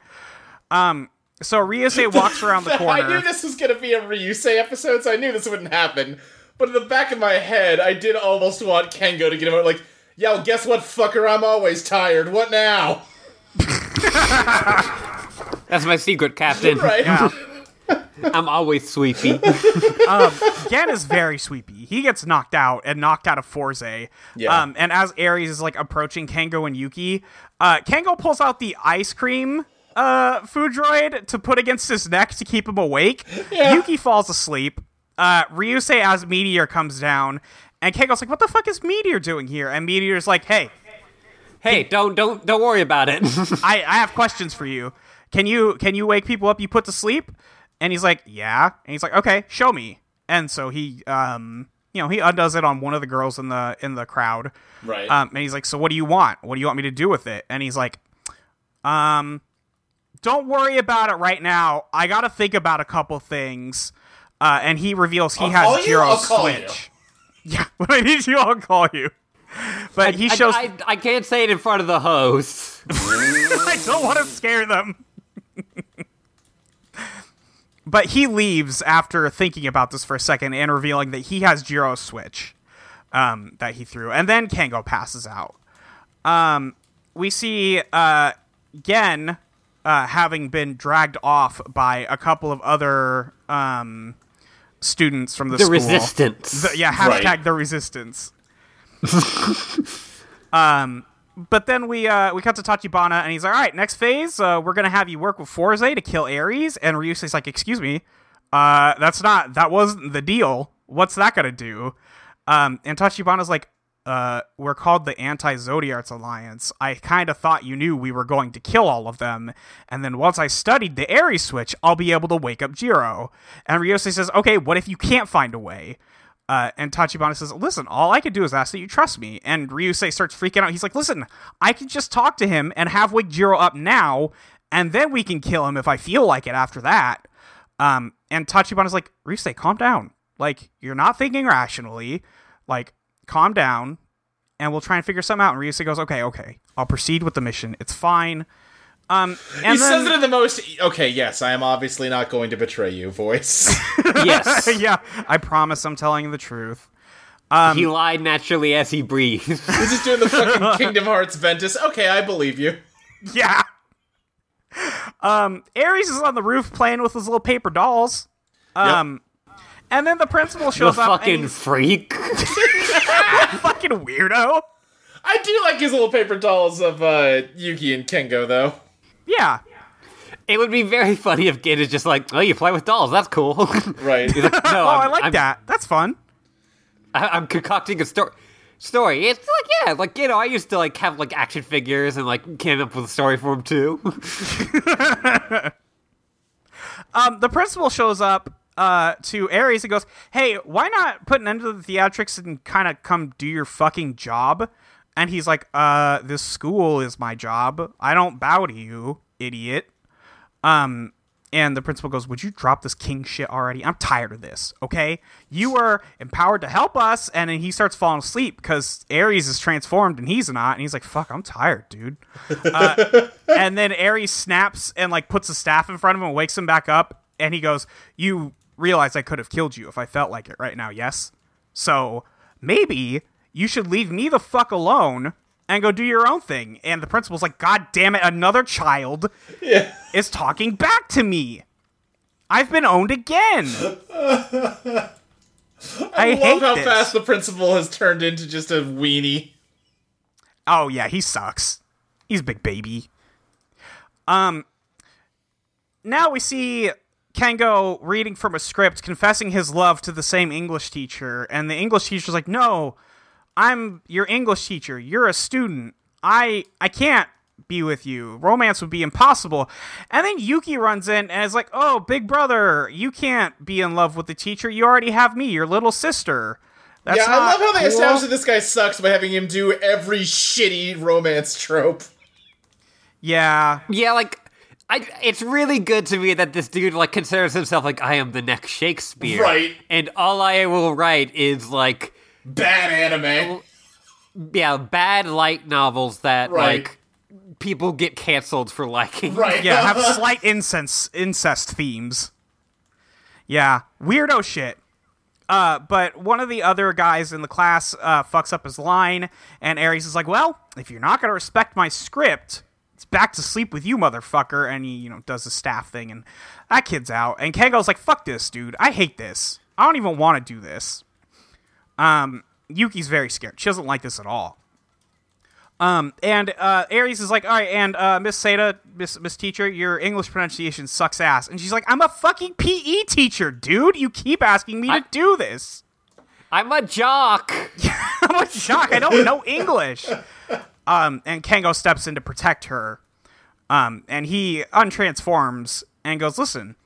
Um, so Ryusei walks around the corner. I knew this was gonna be a Ryusei episode, so I knew this wouldn't happen. But in the back of my head, I did almost want Kengo to get him out like, "Yo, guess what, fucker? I'm always tired. What now?" That's my secret, Captain. Right? Yeah. I'm always sweepy. Gen is very sweepy. He gets knocked out and knocked out of Fourze. Yeah. Um, and as Aries is like approaching Kengo and Yuki, uh, Kengo pulls out the ice cream uh, food droid to put against his neck to keep him awake. Yuki falls asleep. Uh, Ryusei as Meteor comes down, and Kengo's like, "What the fuck is Meteor doing here?" And Meteor's like, "Hey, hey, don't don't don't worry about it. I, I have questions for you. Can you can you wake people up you put to sleep? And he's like, yeah. And he's like, okay, show me. And so he um you know he undoes it on one of the girls in the in the crowd. Right. Um, and he's like, so what do you want? What do you want me to do with it? And he's like, um, don't worry about it right now. I got to think about a couple things. Uh, and he reveals he I'll has call you, I'll Jiro's call switch. Yeah, when I need you, I'll call you. But he shows. I, I, I can't say it in front of the host. I don't want to scare them. but he leaves after thinking about this for a second and revealing that he has Jiro's switch um, that he threw. And then Kengo passes out. Um, we see uh, Gen uh, having been dragged off by a couple of other um, students from the, The school. resistance. The- yeah, hashtag Right. the resistance. um, but then we uh, we cut to Tachibana, and he's like, "All right, next phase, uh, we're gonna have you work with Fourze to kill Aries." And Ryusei's like, "Excuse me, uh, that's not that wasn't the deal. What's that gonna do?" Um, and Tachibana's like, uh, "We're called the Anti Zodiarts Alliance. I kind of thought you knew we were going to kill all of them, and then once I studied the Aries switch, I'll be able to wake up Jiro." And Ryusei says, "Okay, what if you can't find a way?" Uh, and Tachibana says, "Listen, all I can do is ask that you trust me." And Ryusei starts freaking out. He's like, "Listen, I can just talk to him and have wake Jiro up now, and then we can kill him if I feel like it after that." Um, and Tachibana's like, "Ryusei, calm down. Like, you're not thinking rationally. Like, calm down, and we'll try and figure something out." And Ryusei goes, "Okay, okay, I'll proceed with the mission. It's fine." Um, and he then, says it in the most okay. Yes, I am obviously not going to betray you. Voice. yes. yeah, I promise I'm telling you the truth. he lied naturally as he breathed. He's just doing the fucking Kingdom Hearts Ventus. Okay, I believe you. Yeah. Um, Aries is on the roof playing with his little paper dolls. Um, and then the principal the shows up. The fucking and he's freak. fucking weirdo. I do like his little paper dolls of uh, Yuki and Kengo, though. Yeah. It would be very funny if Gid is just like, oh, you play with dolls. That's cool. Right. He's like, no, Oh, I'm, I like I'm, that. That's fun. I, I'm concocting a story. Story. It's like yeah, like you know, I used to like have like action figures and like came up with a story for him too. Um, the principal shows up uh, to Aries and goes, "Hey, why not put an end to the theatrics and kind of come do your fucking job?" And he's like, "Uh, this school is my job. I don't bow to you, idiot." Um, and the principal goes, "Would you drop this king shit already? I'm tired of this. Okay, you were empowered to help us." And then he starts falling asleep because Aries is transformed and he's not. And he's like, "Fuck, I'm tired, dude." Uh, and then Aries snaps and like puts a staff in front of him and wakes him back up. and he goes, "You realize I could have killed you if I felt like it right now, yes? So maybe you should leave me the fuck alone." And go do your own thing. And the principal's like, God damn it, another child Yeah. is talking back to me. I've been owned again. I, I hate love how this. fast the principal has turned into just a weenie. Oh yeah, he sucks. He's a big baby. Um now we see Kengo reading from a script confessing his love to the same English teacher and the English teacher's like, "No, I'm your English teacher. You're a student. I I can't be with you. Romance would be impossible." And then Yuki runs in and is like, "Oh, big brother, you can't be in love with the teacher. You already have me, your little sister." That's yeah, I love how they cool." established that this guy sucks by having him do every shitty romance trope. Yeah. Yeah, like I, it's really good to me that this dude like considers himself like I am the next Shakespeare, Right. And all I will write is like Bad anime. yeah, bad light novels that Right. like people get canceled for liking. Right. Yeah, have slight incest incest themes. Yeah, weirdo shit. Uh, but one of the other guys in the class uh, fucks up his line, and Ares is like, "Well, if you're not gonna respect my script, it's back to sleep with you, motherfucker." And he, you know, does the staff thing, and that kid's out. And Kengo's like, "Fuck this, dude. I hate this. I don't even want to do this." Um, Yuki's very scared. She doesn't like this at all. Um, and uh, Aries is like, all right, and uh, Miss Seda, Miss Miss Teacher, your English pronunciation sucks ass. And she's like, I'm a fucking PE teacher, dude. You keep asking me I- to do this. I'm a jock. I'm a shock. I don't know English. Um, and Kengo steps in to protect her. Um, and he untransforms and goes, listen,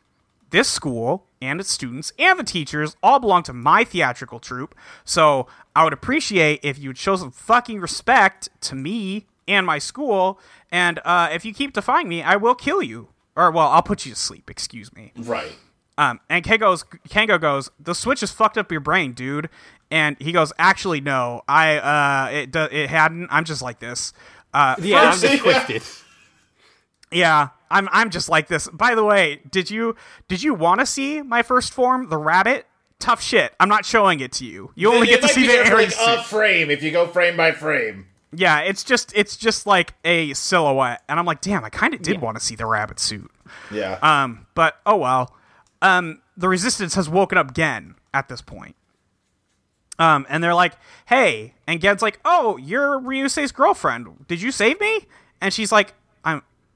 this school and its students and the teachers all belong to my theatrical troupe. So I would appreciate if you'd show some fucking respect to me and my school. And uh, if you keep defying me, I will kill you. Or, well, I'll put you to sleep. Excuse me. Right. Um, and Kengo's, Kengo goes, the switch has fucked up your brain, dude. And he goes, actually, no, I, uh, it, do- it hadn't. I'm just like this. Uh, Yeah, I'm just twisted. yeah, I'm, I'm just like this. By the way, did you, did you want to see my first form, the rabbit? Tough shit. I'm not showing it to you. You only It get to see the Aries like a frame if you go frame by frame. Yeah, it's just, it's just like a silhouette. And I'm like, damn, I kind of did want to see the rabbit suit. Yeah. Um, but oh well. Um, the resistance has woken up Gen at this point. Um, and they're like, "Hey," and Gen's like, "Oh, you're Ryusei's girlfriend. Did you save me?" And she's like,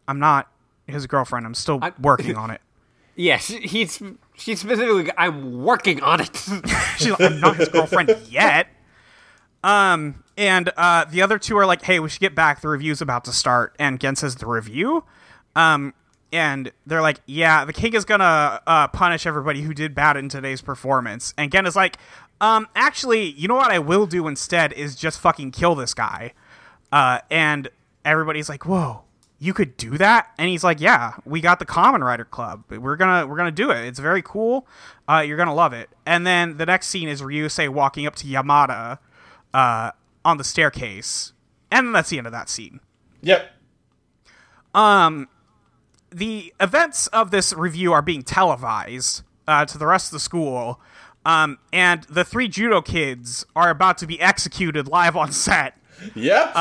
"I'm, not his girlfriend. I'm still working on it." Yes, he's she's specifically. I'm working on it. She's like, "I'm not his girlfriend yet." Um, and uh, the other two are like, "Hey, we should get back. The review's about to start." And Gen says, "The review?" Um, and they're like, "Yeah, the king is gonna uh, punish everybody who did bad in today's performance." And Gen is like, "Um, actually, you know what I will do instead is just fucking kill this guy." Uh, and everybody's like, "Whoa." You could do that, and he's like, "Yeah, we got the Kamen Rider Club. We're gonna we're gonna do it. It's very cool. Uh, you're gonna love it." And then the next scene is Ryusei walking up to Yamada, uh, on the staircase, and that's the end of that scene. yep. Um The events of this review are being televised uh, to the rest of the school, um, and the three judo kids are about to be executed live on set. Yep.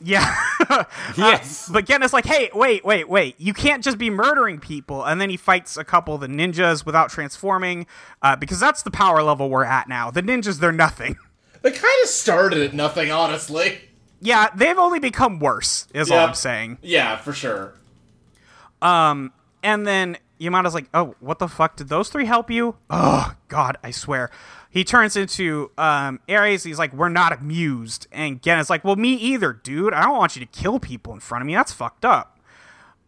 Uh, yeah. yes, But Gen is like, hey, wait, wait, wait. You can't just be murdering people. And then he fights a couple of the ninjas without transforming, uh, because that's the power level we're at now. The ninjas, they're nothing. they kind of started at nothing, honestly. Yeah, they've only become worse, is all I'm saying. Yeah, for sure. Um, And then Yamada's like, "Oh, what the fuck? Did those three help you?" Oh God, I swear. He turns into um, Aries. He's like, "We're not amused." And Gen is like, "Well, me either, dude. I don't want you to kill people in front of me. That's fucked up."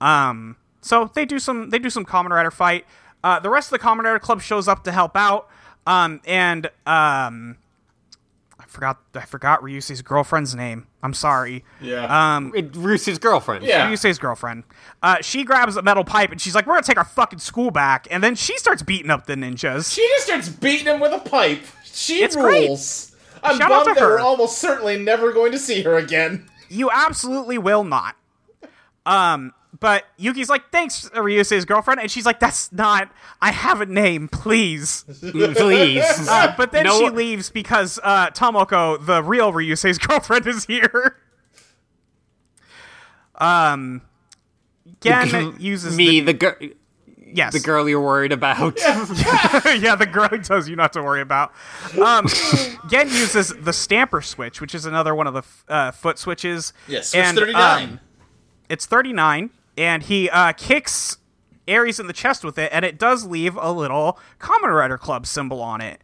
Um, so they do some they do some Kamen Rider fight. Uh, the rest of the Kamen Rider Club shows up to help out. Um, and um, forgot I forgot Ryusei's girlfriend's name. I'm sorry. Yeah. Um, it, Roos's girlfriend. yeah. Yusei's girlfriend. Uh, she grabs a metal pipe and she's like, "We're gonna take our fucking school back." And then she starts beating up the ninjas. She just starts beating him with a pipe. She It's great. rules. I'm Shout out bummed to that her. we're almost certainly never going to see her again. You absolutely will not. But Yuki's like, thanks, Ryusei's girlfriend. And she's like, that's not, I have a name, please. Please. Uh, but then No- she leaves because uh, Tomoko, the real Ryusei's girlfriend, is here. Um, Gen uses me, the, the girl, yes, the girl you're worried about. yeah, the girl he tells you not to worry about. Um, Gen uses the stamper switch, which is another one of the f- uh, foot switches. Yes, switch And, 39. um, it's 39, and he uh, kicks Aries in the chest with it, and it does leave a little Kamen Rider Club symbol on it.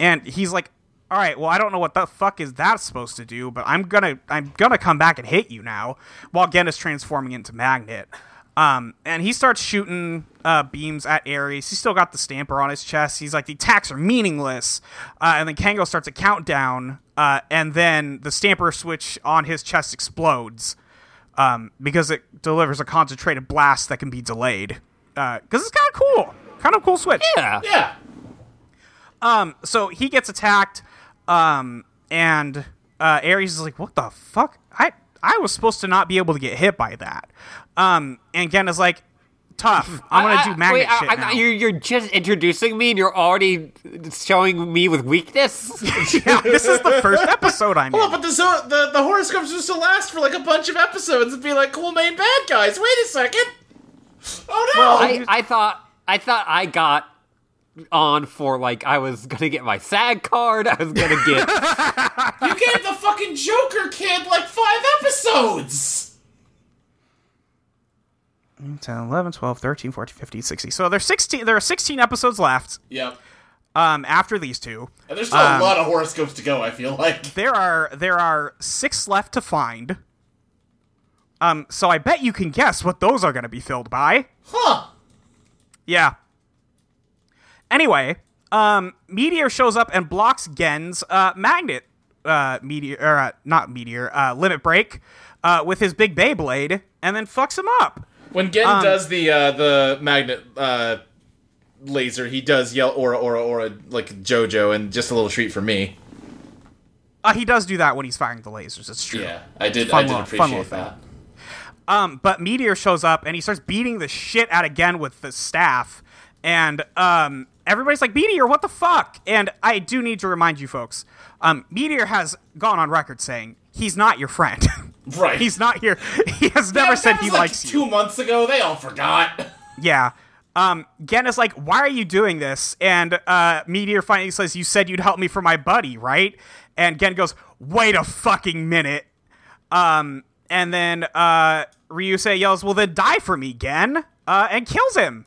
And he's like, "All right, well, I don't know what the fuck is that supposed to do, but I'm gonna, I'm gonna come back and hit you now." While Gen is transforming into Magnet, um, and he starts shooting uh, beams at Aries. He's still got the stamper on his chest. He's like, "The attacks are meaningless," uh, and then Kengo starts a countdown, uh, and then the stamper switch on his chest explodes um, because it delivers a concentrated blast that can be delayed. Because it's kind of cool, kind of cool switch. yeah. yeah. Um, So he gets attacked, um, and uh, Aries is like, "What the fuck? I I was supposed to not be able to get hit by that." Um, and Gen is like, "Tough. I'm gonna I- do I- magnet wait, I- shit I, now." you're, you're just introducing me and you're already showing me with weakness? yeah, this is the first episode I'm Well, in. but the, zo- the the horoscope's supposed to last for like a bunch of episodes and be like cool main bad guys. Wait a second. Oh no! I, I thought I thought I got on for like I was gonna get my SAG card. I was gonna get you gave the fucking Joker kid like five episodes. 10, 11, 12, 13, 14, 15, 16. So there's 16. There are 16 episodes left. Yep. Um, after these two, And there's still Um, a lot of horoscopes to go. I feel like. there are there are six left to find. Um, so I bet you can guess what those are going to be filled by. Huh. Yeah. Anyway, um, Meteor shows up and blocks Gen's uh, magnet uh, meteor, or uh, not meteor, uh, limit break uh, with his big Beyblade, and then fucks him up. When Gen Um, does the uh, the magnet uh, laser, he does yell aura aura aura like JoJo, and just a little treat for me. Uh, he does do that when he's firing the lasers. It's true. Yeah, I did. Fun I did little- fun appreciate little that. Um, but Meteor shows up and he starts beating the shit out of Gen with the staff, and um, everybody's like, "Meteor, what the fuck?" And I do need to remind you folks, um, Meteor has gone on record saying he's not your friend. Right. he's not here. He has never Yeah, said he like likes you. Two months ago, they all forgot. Yeah. Um, Gen is like, why are you doing this? And uh, Meteor finally says, you said you'd help me for my buddy, right? And Gen goes, wait a fucking minute. Um, and then uh, Ryusei yells, well, then die for me, Gen, uh, and kills him.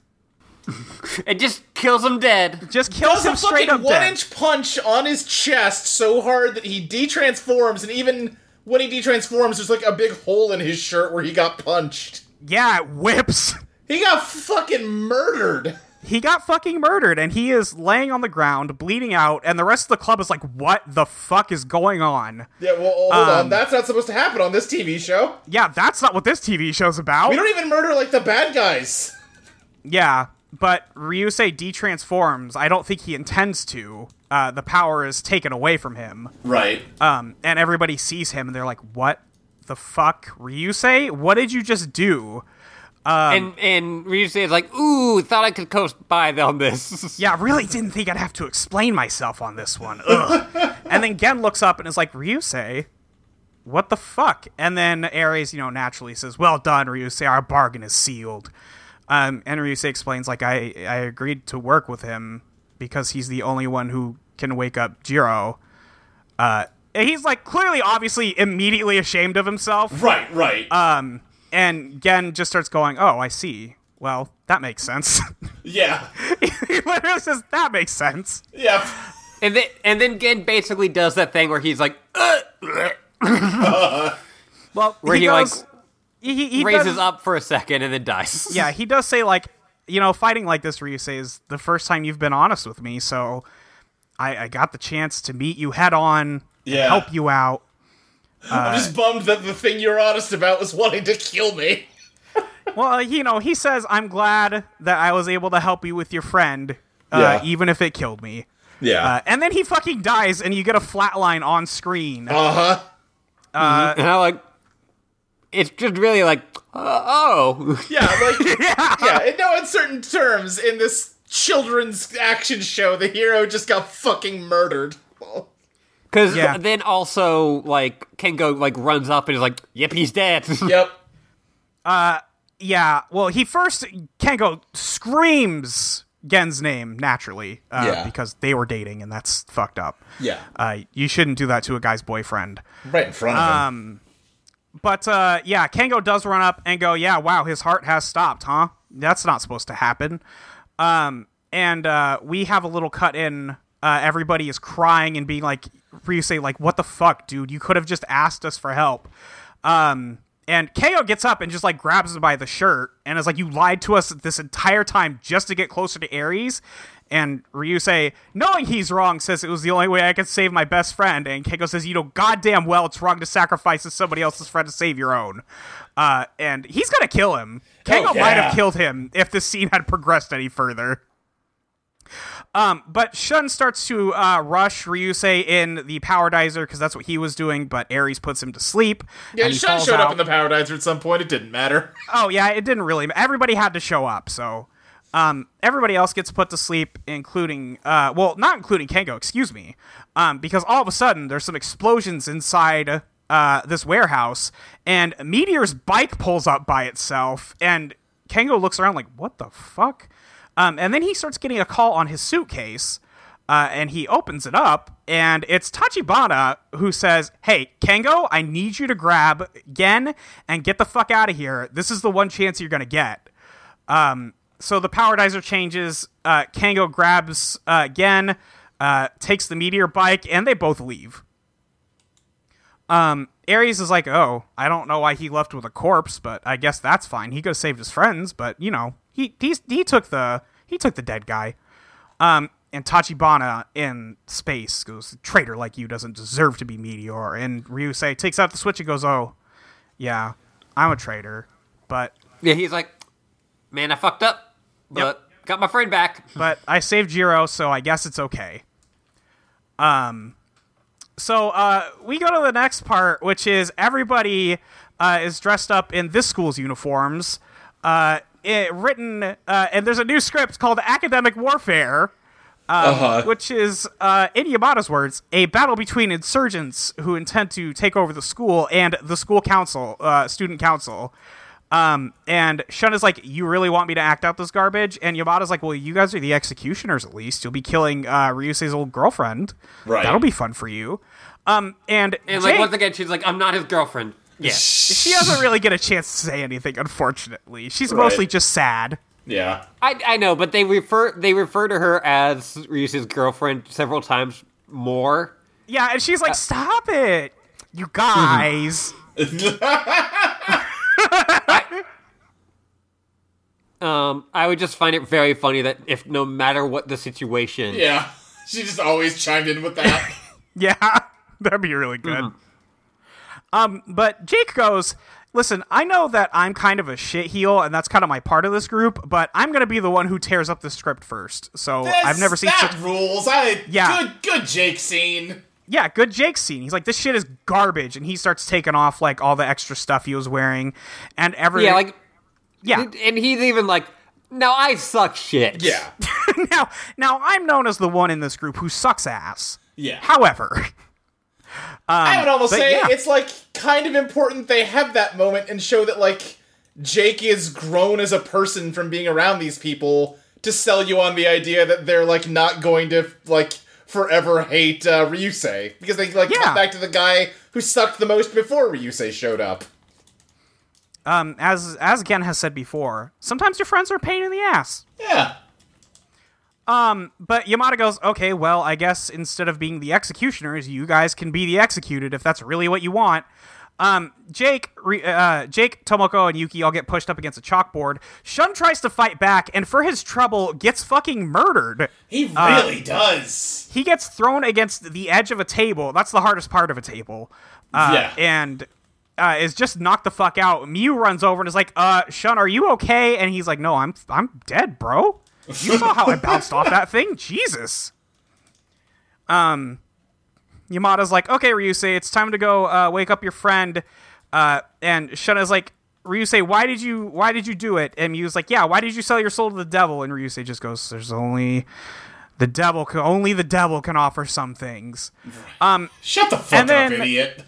it just kills him dead. Just kills Does him a straight fucking up one dead. inch punch on his chest so hard that he detransforms, and even when he detransforms, there's like a big hole in his shirt where he got punched. Yeah, it whips. He got fucking murdered. He got fucking murdered, and he is laying on the ground, bleeding out, and the rest of the club is like, what the fuck is going on? Yeah, well, hold Um, on. That's not supposed to happen on this TV show. Yeah, that's not what this TV show's about. We don't even murder like the bad guys. Yeah, but Ryusei detransforms. I don't think he intends to. Uh, the power is taken away from him. Right. Um, and everybody sees him and they're like, what the fuck? Ryusei? What did you just do? and and Ryusei is like, ooh, thought I could coast by on this. Yeah, I really didn't think I'd have to explain myself on this one. Ugh. and then Gen looks up and is like, Ryusei? What the fuck? And then Aries, you know, naturally says, well done, Ryusei. Our bargain is sealed. Um, and Ryusei explains, like, I, I agreed to work with him because he's the only one who can wake up Jiro. Uh, and he's, like, clearly, obviously, immediately ashamed of himself. Right, right. Um, and Gen just starts going, oh, I see. Well, that makes sense. yeah. he literally says, that makes sense. Yeah. And then and then Gen basically does that thing where he's like, uh, Well, where he, he, goes, like he, he raises does, up for a second and then dies. Yeah, he does say like, you know, fighting like this, Ryusei, is the first time you've been honest with me, so I, I got the chance to meet you head on, Yeah. help you out. I'm just bummed that the thing you're honest about was wanting to kill me. Well, you know, he says, I'm glad that I was able to help you with your friend, uh, Yeah. even if it killed me. Yeah. Uh, and then he fucking dies, and you get a flatline on screen. Uh huh. and I like, it's just really like, Uh, oh, Yeah, like yeah. In no uncertain terms, in this children's action show, the hero just got fucking murdered. because Yeah. then also like Kengo like runs up and is like, "Yep, he's dead." Yep. Uh, yeah, well, he first Kengo screams Gen's name naturally uh, Yeah. because they were dating, and that's fucked up. Yeah. Uh, you shouldn't do that to a guy's boyfriend. Right in front of him. But uh, yeah, Kengo does run up and go, "Yeah, wow, his heart has stopped, huh? That's not supposed to happen." Um, and uh, we have a little cut in. Uh, everybody is crying and being like, "Ryusei, like, what the fuck, dude? You could have just asked us for help." Um, and KO gets up and just like grabs him by the shirt and is like, "You lied to us this entire time just to get closer to Aries." And Ryusei, knowing he's wrong, says it was the only way I could save my best friend. And Keiko says, "You know, goddamn well it's wrong to sacrifice somebody else's friend to save your own." Uh, and he's gonna kill him. Keiko yeah. might have killed him if the scene had progressed any further. Um, but Shun starts to uh, rush Ryusei in the Powerdizer because that's what he was doing. But Aries puts him to sleep. yeah, and he Sean falls showed out. up in the Powerdizer at some point. It didn't matter. Oh yeah, it didn't really. Everybody had to show up, so um, everybody else gets put to sleep, including uh, well, not including Kengo, excuse me, um, because all of a sudden there's some explosions inside uh, this warehouse, and Meteor's bike pulls up by itself, and Kengo looks around like, "What the fuck?" Um, and then he starts getting a call on his suitcase. Uh, and he opens it up, and it's Tachibana who says, "Hey, Kengo, I need you to grab Gen and get the fuck out of here. This is the one chance you're gonna get." Um, so the Powerdizer changes. Uh, Kengo grabs uh, Gen, uh, takes the meteor bike, and they both leave. Um, Aries is like, "Oh, I don't know why he left with a corpse, but I guess that's fine. He could have saved his friends, but you know, he he's, he took the he took the dead guy." Um, and Tachibana in space goes, "Traitor like you doesn't deserve to be Meteor." And Ryusei takes out the switch and goes, "Oh, yeah, I'm a traitor, but yeah, he's like, "Man, I fucked up, but got my friend back." but I saved Jiro, so I guess it's okay." Um, so uh, we go to the next part, which is everybody uh, is dressed up in this school's uniforms. Uh, it, written, uh, and there's a new script called Academic Warfare. Um, Uh-huh. Which is, uh, in Yamada's words, a battle between insurgents who intend to take over the school and the school council, uh, student council. Um, and Shun is like, "You really want me to act out this garbage?" And Yamada's like, "Well, you guys are the executioners. At least you'll be killing uh, Ryusei's old girlfriend. Right. That'll be fun for you." Um, and, And Jake- like once again, she's like, "I'm not his girlfriend." Yeah, she doesn't really get a chance to say anything. Unfortunately, she's Right. mostly just sad. Yeah. I I know, but they refer they refer to her as Ryu's girlfriend several times more. Yeah, and she's like, "Stop it, you guys." Um, I would just find it very funny that if no matter what the situation, Yeah. She just always chimed in with that. Yeah, that'd be really good. Um, but Jake goes, listen, I know that I'm kind of a shit heel, and that's kind of my part of this group, but I'm gonna be the one who tears up the script first. So I've never seen that such. rules. I Yeah. Good, good Jake scene. Yeah, good Jake scene. He's like, this shit is garbage, and he starts taking off like all the extra stuff he was wearing, and every yeah, like, yeah. and he's even like, "No, I suck shit." Yeah. now, now I'm known as the one in this group who sucks ass. Yeah. However, I would almost say yeah. it's like kind of important they have that moment and show that like Jake is grown as a person from being around these people to sell you on the idea that they're like not going to like forever hate uh, Ryusei because they like Yeah. cut back to the guy who sucked the most before Ryusei showed up. Um, as as Gen has said before, sometimes your friends are a pain in the ass. Yeah. But Yamada goes, okay, well, I guess instead of being the executioners, you guys can be the executed if that's really what you want. Um, Jake, re- uh, Jake, Tomoko, and Yuki all get pushed up against a chalkboard. Shun tries to fight back, and for his trouble, gets fucking murdered. He really does. He gets thrown against the edge of a table. That's the hardest part of a table. Uh, Yeah. And uh, is just knocked the fuck out. Miu runs over and is like, "Uh, Shun, are you okay?" And he's like, "No, I'm I'm dead, bro. You saw how I bounced off that thing, Jesus." Um, Yamada's like, "Okay, Ryusei, it's time to go uh, wake up your friend." Uh, and Shun is like, Ryusei, why did you why did you do it? And he was like, yeah, why did you sell your soul to the devil? And Ryusei just goes, there's only the devil can only the devil can offer some things. Um, Shut the fuck up, then- idiot.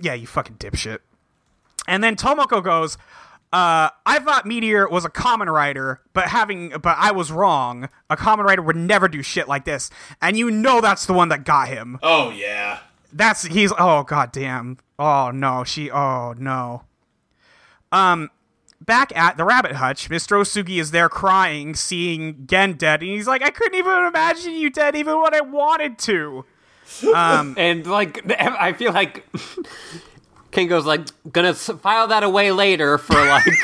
Yeah, you fucking dipshit. And then Tomoko goes, uh, I thought Meteor was a Kamen Rider, but having but I was wrong. A Kamen Rider would never do shit like this. And you know that's the one that got him. Oh yeah. That's he's oh god damn. Oh no, she oh no. Um back at the rabbit hutch, Mr. Osugi is there crying, seeing Gen dead, and he's like, I couldn't even imagine you dead even when I wanted to. And like, I feel like Kengo's like gonna file that away later for like.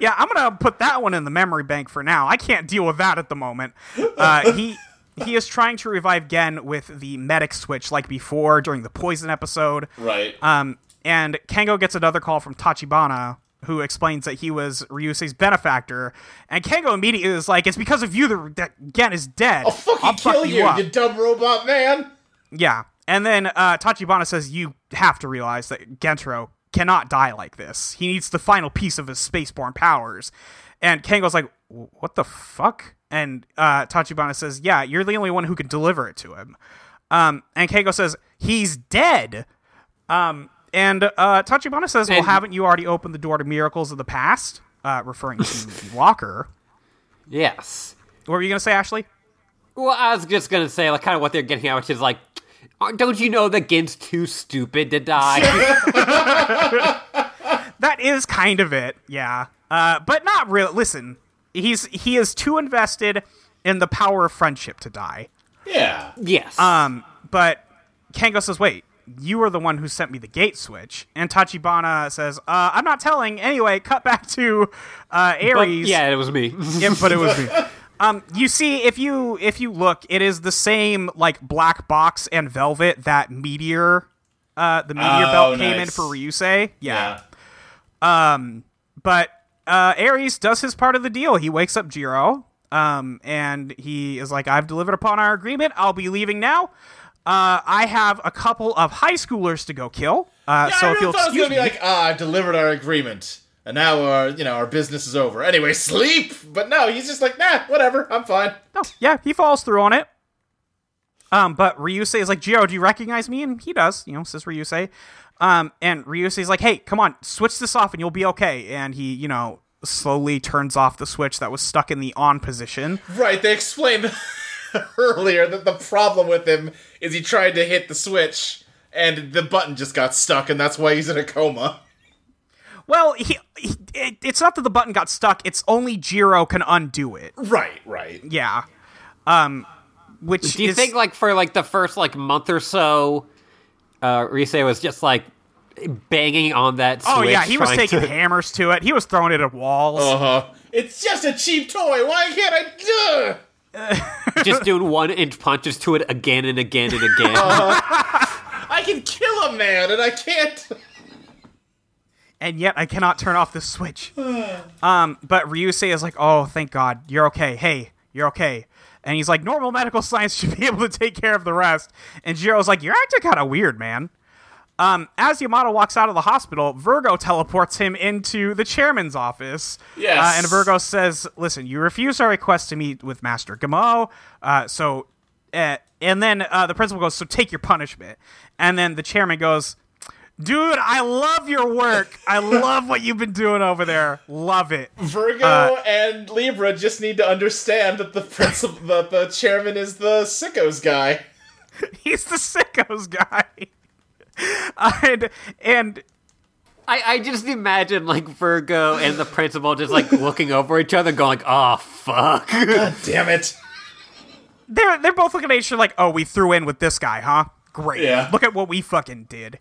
Yeah, I'm gonna put that one in the memory bank for now. I can't deal with that at the moment. Uh, he he is trying to revive Gen with the medic switch like before during the poison episode. Right. Um, and Kengo gets another call from Tachibana, who explains that he was Ryusei's benefactor. And Kengo immediately is like, "It's because of you that, that Gen is dead. I'll fucking I'll fuck kill you, you dumb robot man. Yeah. And then uh, Tachibana says, You have to realize that Gentaro cannot die like this. He needs the final piece of his spaceborne powers. And Kengo's like, What the fuck? And uh, Tachibana says, Yeah, you're the only one who can deliver it to him. Um, and Kengo says, He's dead. Um, and uh, Tachibana says, Well, And- haven't you already opened the door to miracles of the past? Uh, referring to Walker. yes. What were you going to say, Ashley? Well, I was just gonna say like kind of what they're getting at, which is like, uh, don't you know that Gen's too stupid to die? That is kind of it, yeah. Uh, but not real. Listen, he's he is too invested in the power of friendship to die. Yeah. yes. Um, but Kengo says, "Wait, you were the one who sent me the gate switch." And Tachibana says, uh, "I'm not telling." Anyway, cut back to uh, But, yeah, it was me. Yeah, but it was me. Um, you see, if you if you look, it is the same like black box and velvet that Meteor, uh, the Meteor Oh, belt came in nice. for Ryusei. Yeah. Um, But uh, Aries does his part of the deal. He wakes up Jiro, um, and he is like, "I've delivered upon our agreement. I'll be leaving now. Uh, I have a couple of high schoolers to go kill. Uh, Yeah, so I if you'll thought it was excuse gonna be me, like, ah, I've delivered our agreement, and now our, you know, our business is over. Anyway, sleep. But no, he's just like, nah, whatever, I'm fine. no, yeah, he falls through on it. Um, but Ryusei is like, Jiro, do you recognize me? And he does, you know, says Ryusei. Um, and Ryusei's like, hey, come on, switch this off and you'll be okay. And he, you know, slowly turns off the switch that was stuck in the on position. Right? They explained earlier that the problem with him is he tried to hit the switch, and the button just got stuck, and that's why he's in a coma. Well, he, he it, it's not that the button got stuck. It's only Jiro can undo it. Right. Right. Yeah. Um, which Do you is, think like for like the first like month or so, uh, Rise was just like banging on that? Switch, Oh yeah, he was trying taking to- hammers to it. He was throwing it at walls. Uh huh. It's just a cheap toy. Why can't I? Ugh. Just doing one inch punches to it again and again and again. I can kill a man, and I can't. and yet I cannot turn off the switch. um, but Ryusei is like, "Oh, thank God, you're okay. Hey, you're okay." And he's like, "Normal medical science should be able to take care of the rest." And Jiro's like, "You're acting kind of weird, man." Um, as Yamada walks out of the hospital, Virgo teleports him into the chairman's office. Yes. Uh, and Virgo says, "Listen, you refuse our request to meet with Master Gamo, uh, so." Uh, and then uh, the principal goes, "So take your punishment." And then the chairman goes, "Dude, I love your work. I love what you've been doing over there. Love it." Virgo Uh, and Libra just need to understand that the principal, that the chairman is the sickos guy. He's the sickos guy. And and I, I just imagine like Virgo and the principal just like looking over each other, going like, "Oh fuck." God damn it! they're they're both looking at each other like, "Oh, we threw in with this guy, huh? Great. Yeah. Look at what we fucking did."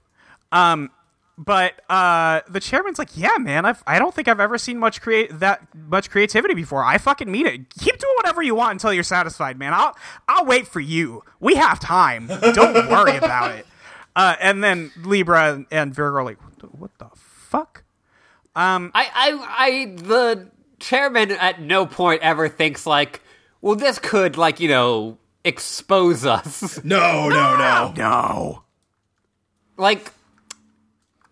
Um, but uh, the chairman's like, "Yeah, man, I've I don't think I've ever seen much create that much creativity before. I fucking mean it. Keep doing whatever you want until you're satisfied, man. I'll I'll wait for you. We have time. Don't worry about it." Uh, and then Libra and, and Virgo are like, "What the, what the fuck?" I, I, I, the chairman at no point ever thinks like, well, this could like you know expose us. No, no, no. No. like,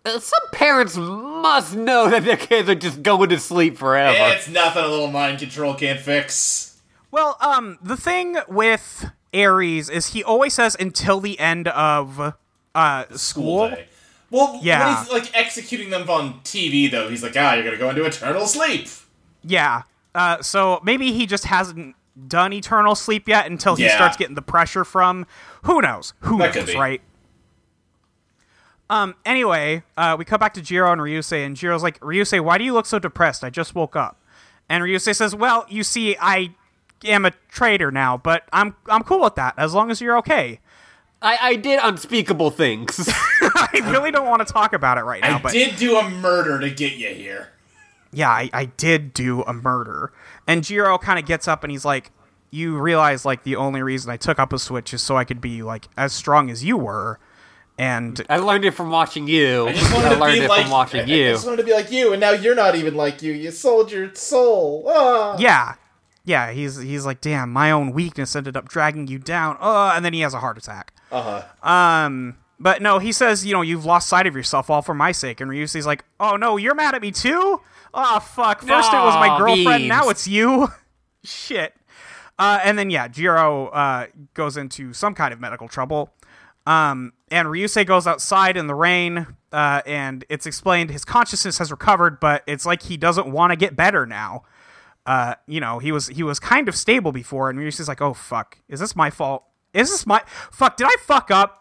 uh, some parents must know that their kids are just going to sleep forever. It's nothing a little mind control can't fix. Well, um, the thing with Aries is he always says until the end of uh school. day. Well, Yeah. when he's like executing them on TV, though, he's like, ah, you're gonna go into eternal sleep. Yeah. Uh, so maybe he just hasn't done eternal sleep yet until he Yeah. starts getting the pressure from who knows who That knows right. Um. Anyway, uh, we come back to Jiro and Ryusei, and Jiro's like, Ryusei, why do you look so depressed? I just woke up. And Ryusei says, Well, you see, I am a traitor now, but I'm I'm cool with that as long as you're okay. I, I did unspeakable things. I really don't want to talk about it right now, I but did do a murder to get you here. yeah, I, I did do a murder. And Jiro kind of gets up and he's like, You realize, like, the only reason I took up a switch is so I could be, like, as strong as you were. And I learned it from watching you. I just wanted to learned be it like from watching I you. just wanted to be like you, and now you're not even like you. You sold your soul. Ah. yeah, yeah, he's he's like, Damn, my own weakness ended up dragging you down. Uh, and then he has a heart attack. Uh huh. Um, but no, he says, You know, you've lost sight of yourself all for my sake. And Ryusei's like, Oh, no, you're mad at me too? Oh, fuck. First it was my Aw, girlfriend, now it's you. Shit. Uh, and then yeah, Jiro uh, goes into some kind of medical trouble. Um, and Ryusei goes outside in the rain, uh, and it's explained his consciousness has recovered, but it's like he doesn't want to get better now. Uh, you know, he was he was kind of stable before, and Ryusei's like, "Oh fuck, is this my fault? Is this my fuck? Did I fuck up?"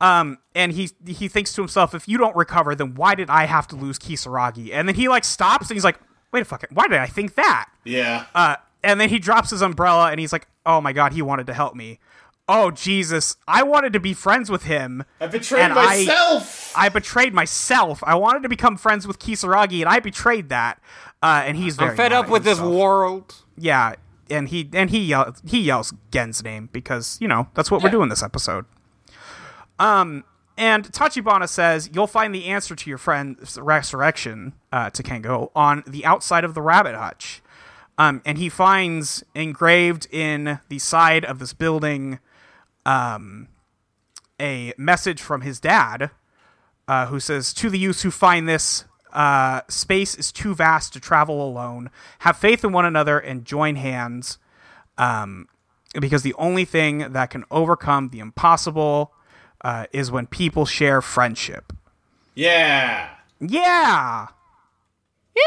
Um, and he he thinks to himself, "If you don't recover, then why did I have to lose Kisaragi?" And then he like stops and he's like, "Wait a fucking, why did I think that?" Yeah. Uh, and then he drops his umbrella and he's like, "Oh my god, he wanted to help me." Oh Jesus, I wanted to be friends with him. I betrayed and I- myself. I betrayed myself. I wanted to become friends with Kisaragi, and I betrayed that. Uh, and he's very I'm fed up with this world. Yeah, and he and he yells he yells Gen's name because you know that's what we're doing this episode. Um, and Tachibana says you'll find the answer to your friend's resurrection uh, to Kengo on the outside of the rabbit hutch. Um, and he finds engraved in the side of this building um, a message from his dad uh, who says, To the youths who find this, uh, space is too vast to travel alone. Have faith in one another and join hands. Um, because the only thing that can overcome the impossible uh, is when people share friendship. Yeah. Yeah!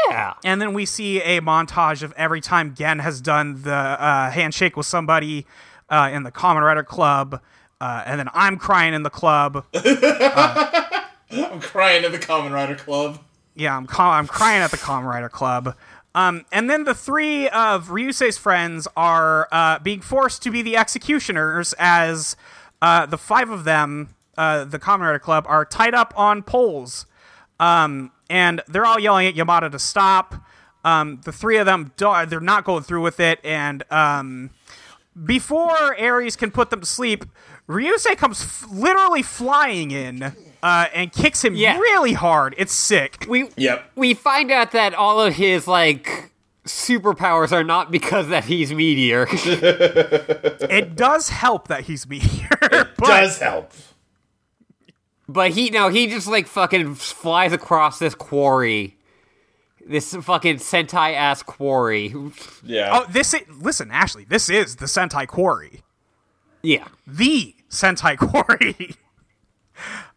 Yeah. And then we see a montage of every time Gen has done the uh, handshake with somebody uh, in the Kamen Rider Club. Uh, and then I'm crying in the club. I'm crying in the Kamen Rider Club. Yeah, I'm I'm crying at the Kamen Rider Club. Um, and then the three of Ryusei's friends are uh, being forced to be the executioners as uh, the five of them, uh, the Kamen Rider Club, are tied up on poles. Um, and they're all yelling at Yamada to stop. Um, the three of them, they're not going through with it. And um, before Aries can put them to sleep, Ryusei comes f- literally flying in uh, and kicks him Yeah. really hard. It's sick. We Yep. we find out that all of his like superpowers are not because that he's meteor. It does help that he's meteor. but Does help. but he no, he just like fucking flies across this quarry. This fucking Sentai ass quarry. Yeah. Oh, this is, listen, Ashley. This is the Sentai Quarry, Yeah. the Sentai Quarry.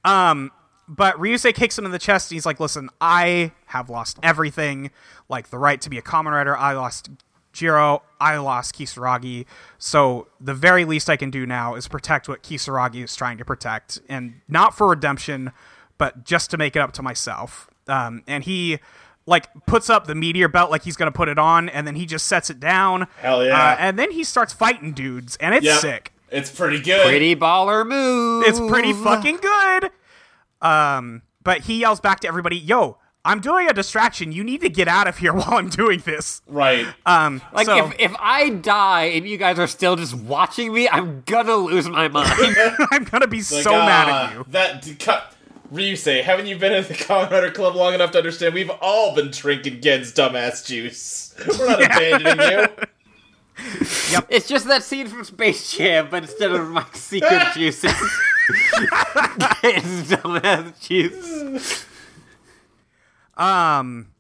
um, but Ryusei kicks him in the chest. And he's like, "Listen, I have lost everything, like the right to be a Kamen Rider. I lost Jiro. I lost Kisaragi. So the very least I can do now is protect what Kisaragi is trying to protect, and not for redemption, but just to make it up to myself." Um, and he. Like puts up the meteor belt like he's gonna put it on, and then he just sets it down. Hell yeah. Uh, and then he starts fighting dudes, and it's Yep. sick. It's pretty good. Pretty baller move. It's pretty fucking good. Um, but he yells back to everybody, "Yo, I'm doing a distraction. You need to get out of here while I'm doing this." Right. Um, Like so, if if I die and you guys are still just watching me, I'm gonna lose my mind. I'm gonna be Like, so mad ah, at you. That d- cut. Ryusei, haven't you been in the Kamen Rider Club long enough to understand we've all been drinking Gen's dumbass juice? We're not abandoning you. It's just that scene from Space Jam, but instead of my secret juice, it's it's dumbass juice. Um,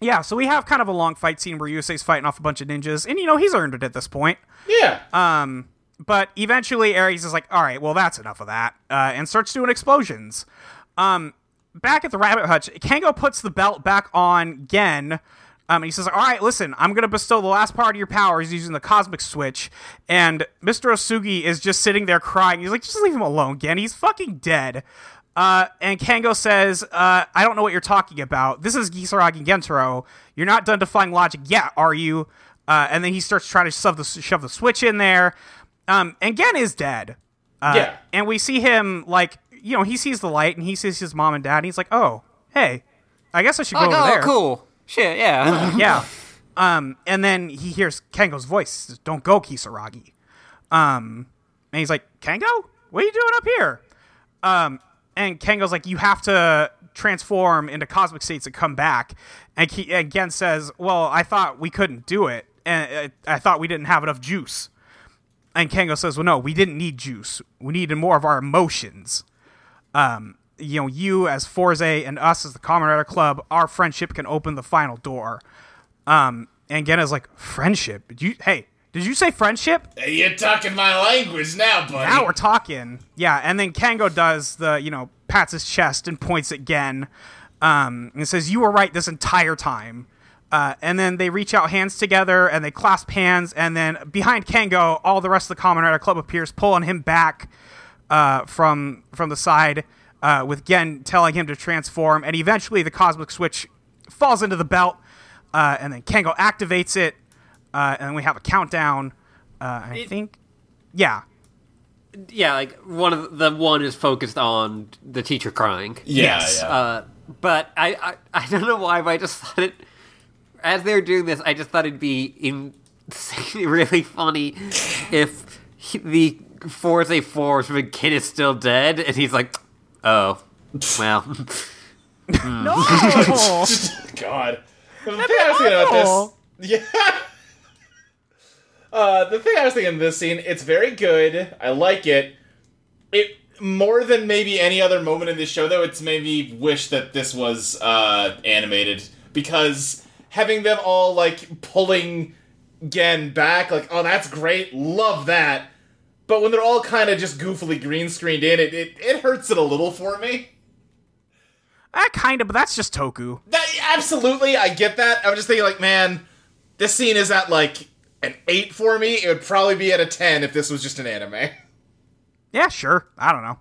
yeah, so we have kind of a long fight scene where Ryusei's fighting off a bunch of ninjas, and you know he's earned it at this point. Yeah. Um, but eventually Aries is like, all right, well that's enough of that, uh, and starts doing explosions. Um, back at the rabbit hutch, Kengo puts the belt back on Gen. Um, and he says, "All right, listen, I'm gonna bestow the last part of your powers using the cosmic switch." And Mr. Osugi is just sitting there crying. He's like, "Just leave him alone, Gen. He's fucking dead." Uh, and Kengo says, uh, "I don't know what you're talking about. This is Kisaragi Gentaro. You're not done defying logic yet, are you?" Uh, and then he starts trying to shove the shove the switch in there. Um, and Gen is dead. Uh, Yeah. And we see him like, you know, he sees the light and he sees his mom and dad. And he's like, "Oh, hey, I guess I should go Like, over oh, there." cool. Shit, yeah. yeah. Um, and then he hears Kengo's voice. Says, Don't go, Kisaragi. Um, and he's like, Kengo, what are you doing up here? Um, and Kengo's like, You have to transform into cosmic states and come back. And he again says, Well, I thought we couldn't do it, and uh, I thought we didn't have enough juice. And Kengo says, Well, no, we didn't need juice. We needed more of our emotions um, you know, you as Fourze and us as the Kamen Rider Club, our friendship can open the final door. Um, and Genna's like, friendship? Did you? Hey, did you say friendship? Hey, You're talking my language now, buddy. Now we're talking. Yeah, and then Kengo does the, you know, pats his chest and points at Gen, um, and says, "You were right this entire time." Uh, and then they reach out hands together and they clasp hands, and then behind Kengo, all the rest of the Kamen Rider Club appears, pulling him back uh, from from the side, uh, with Gen telling him to transform, and eventually the cosmic switch falls into the belt, uh, and then Kengo activates it, uh, and we have a countdown. Uh, and I think, yeah, yeah, like one of the, the one is focused on the teacher crying. Yeah, Yes, yeah. Uh, but I, I I don't know why, but I just thought it as they were doing this, I just thought it'd be insanely really funny if he, the Fourze Force when Kid is still dead, and he's like, "Oh, well." no, God. The thing I was thinking about this. Yeah. Uh, the thing I was thinking of this scene, it's very good. I like it. It more than maybe any other moment in this show, though. It's made me wish that this was uh, animated because having them all like pulling Gen back, like, oh, that's great, love that. But when they're all kind of just goofily green screened in, it, it it hurts it a little for me. that kind of, but that's just Toku. That absolutely, I get that. I was just thinking, like, man, this scene is at like an eight for me. It would probably be at a ten if this was just an anime. Yeah, sure. I don't know.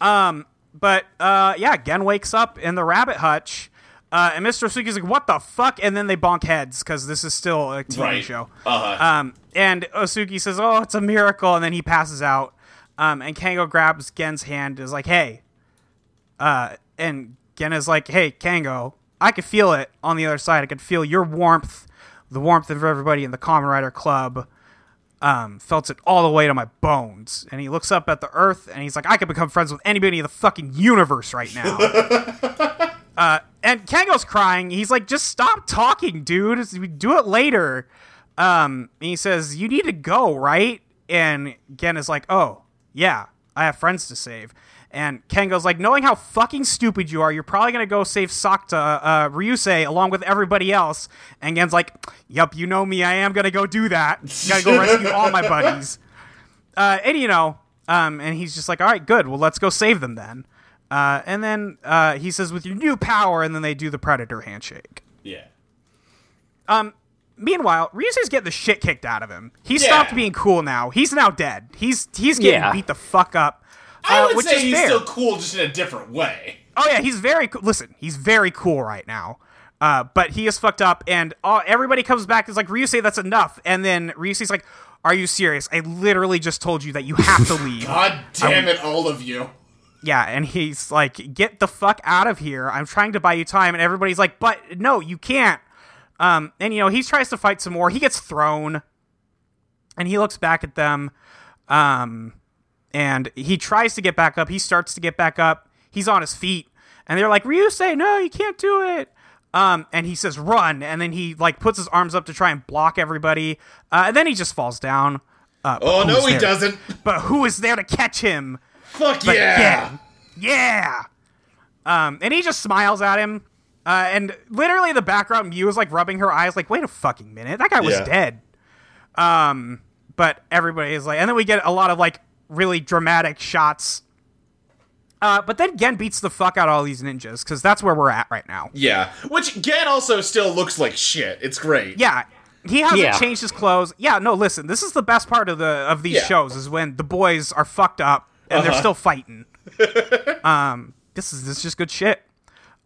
Um, but uh, yeah, Gen wakes up in the rabbit hutch, uh, and Mr. Suki's like, "What the fuck?" And then they bonk heads because this is still a TV Right. show. Uh huh. Um, and Osugi says, "Oh, it's a miracle," and then he passes out. Um, and Kengo grabs Gen's hand, and is like, "Hey," uh, and Gen is like, "Hey, Kengo, I could feel it on the other side. I could feel your warmth, the warmth of everybody in the Kamen Rider Club. Um, felt it all the way to my bones." And he looks up at the Earth, and he's like, "I could become friends with anybody in the fucking universe right now." uh, and Kengo's crying. He's like, "Just stop talking, dude. We do it later." Um, he says, "You need to go, right?" And Gen is like, "Oh, yeah, I have friends to save." And Kengo's like, knowing how fucking stupid you are, you're probably gonna go save Sakuta, uh, Ryusei, along with everybody else. And Gen's like, "Yep, you know me. I am gonna go do that. Gotta go rescue all my buddies." Uh, and you know, um, and he's just like, "All right, good. Well, let's go save them then." Uh, and then uh, he says, "With your new power," and then they do the Predator handshake. yeah. Meanwhile, Ryusei's getting the shit kicked out of him. He Yeah. stopped being cool now. He's now dead. He's he's getting Yeah. beat the fuck up. I uh, would which say he's fair. still cool, just in a different way. Oh yeah, he's very cool. Listen, he's very cool right now. Uh, but he is fucked up, and uh, everybody comes back. Is like Ryusei, that's enough. And then Ryusei's like, "Are you serious? I literally just told you that you have to leave." God damn it, all of you. Yeah, and he's like, "Get the fuck out of here! I'm trying to buy you time." And everybody's like, "But no, you can't." Um, and you know, he tries to fight some more. He gets thrown, and he looks back at them, um, and he tries to get back up. He starts to get back up. He's on his feet, and they're like, "Ryusei, no, you can't do it." Um, and he says, "Run!" And then he like puts his arms up to try and block everybody, uh, and then he just falls down. Uh, Oh no, he there? doesn't. But who is there to catch him? Fuck But yeah. Gen. Yeah. Um, and he just smiles at him. Uh, and literally the background, Miu was like rubbing her eyes, like, wait a fucking minute, that guy was Yeah. dead. Um, but everybody is like, and then we get a lot of like really dramatic shots. Uh, but then Gen beats the fuck out of all these ninjas because that's where we're at right now. Yeah. Which Gen also still looks like shit. It's great. Yeah, he hasn't Yeah. changed his clothes. Yeah, no, listen, this is the best part of the of these Yeah. shows is when the boys are fucked up and they're Uh-huh. still fighting. um, this is this is just good shit.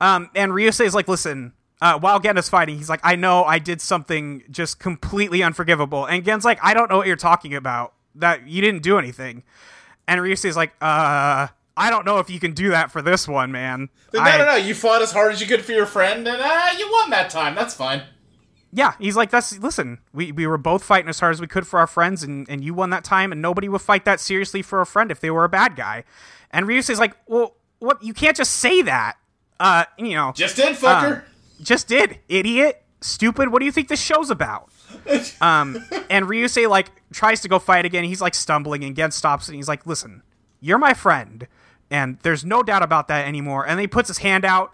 Um, and Ryusei is like, listen, uh, while Gen is fighting, he's like, I know I did something just completely unforgivable. And Gen's like, I don't know what you're talking about. That you didn't do anything. And Ryusei is like, uh, I don't know if you can do that for this one, man. No, I- no, no. You fought as hard as you could for your friend, and uh, you won that time. That's fine. Yeah, he's like, that's listen, we, we were both fighting as hard as we could for our friends, and, and you won that time, and nobody would fight that seriously for a friend if they were a bad guy. And Ryusei's like, well, what? You can't just say that. Uh, you know, Just did, fucker. just did, idiot, stupid. What do you think this show's about? um, and Ryusei like tries to go fight again. He's like stumbling, and Gen stops, and he's like, listen, you're my friend, and there's no doubt about that anymore. And then he puts his hand out.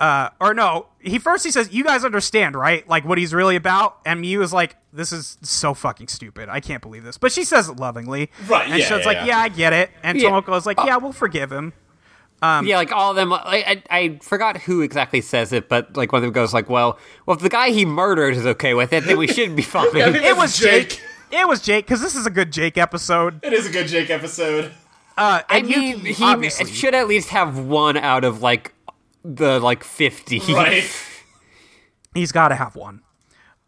Uh, or no, he first he says, "You guys understand, right? Like what he's really about." And Miu is like, "This is so fucking stupid. I can't believe this." But she says it lovingly, Right, And yeah, Shun's yeah, like, yeah. "Yeah, I get it." And Yeah. Tomoko is like, "Yeah, we'll forgive him." Yeah, like all of them. I, I I forgot who exactly says it, but like one of them goes like, "Well, well, if the guy he murdered is okay with it, then we should be fine." I think It was Jake. Jake. It was Jake because this is a good Jake episode. It is a good Jake episode. Uh, I and mean, he obviously, should at least have one out of like the like fifty. Right. he's got to have one.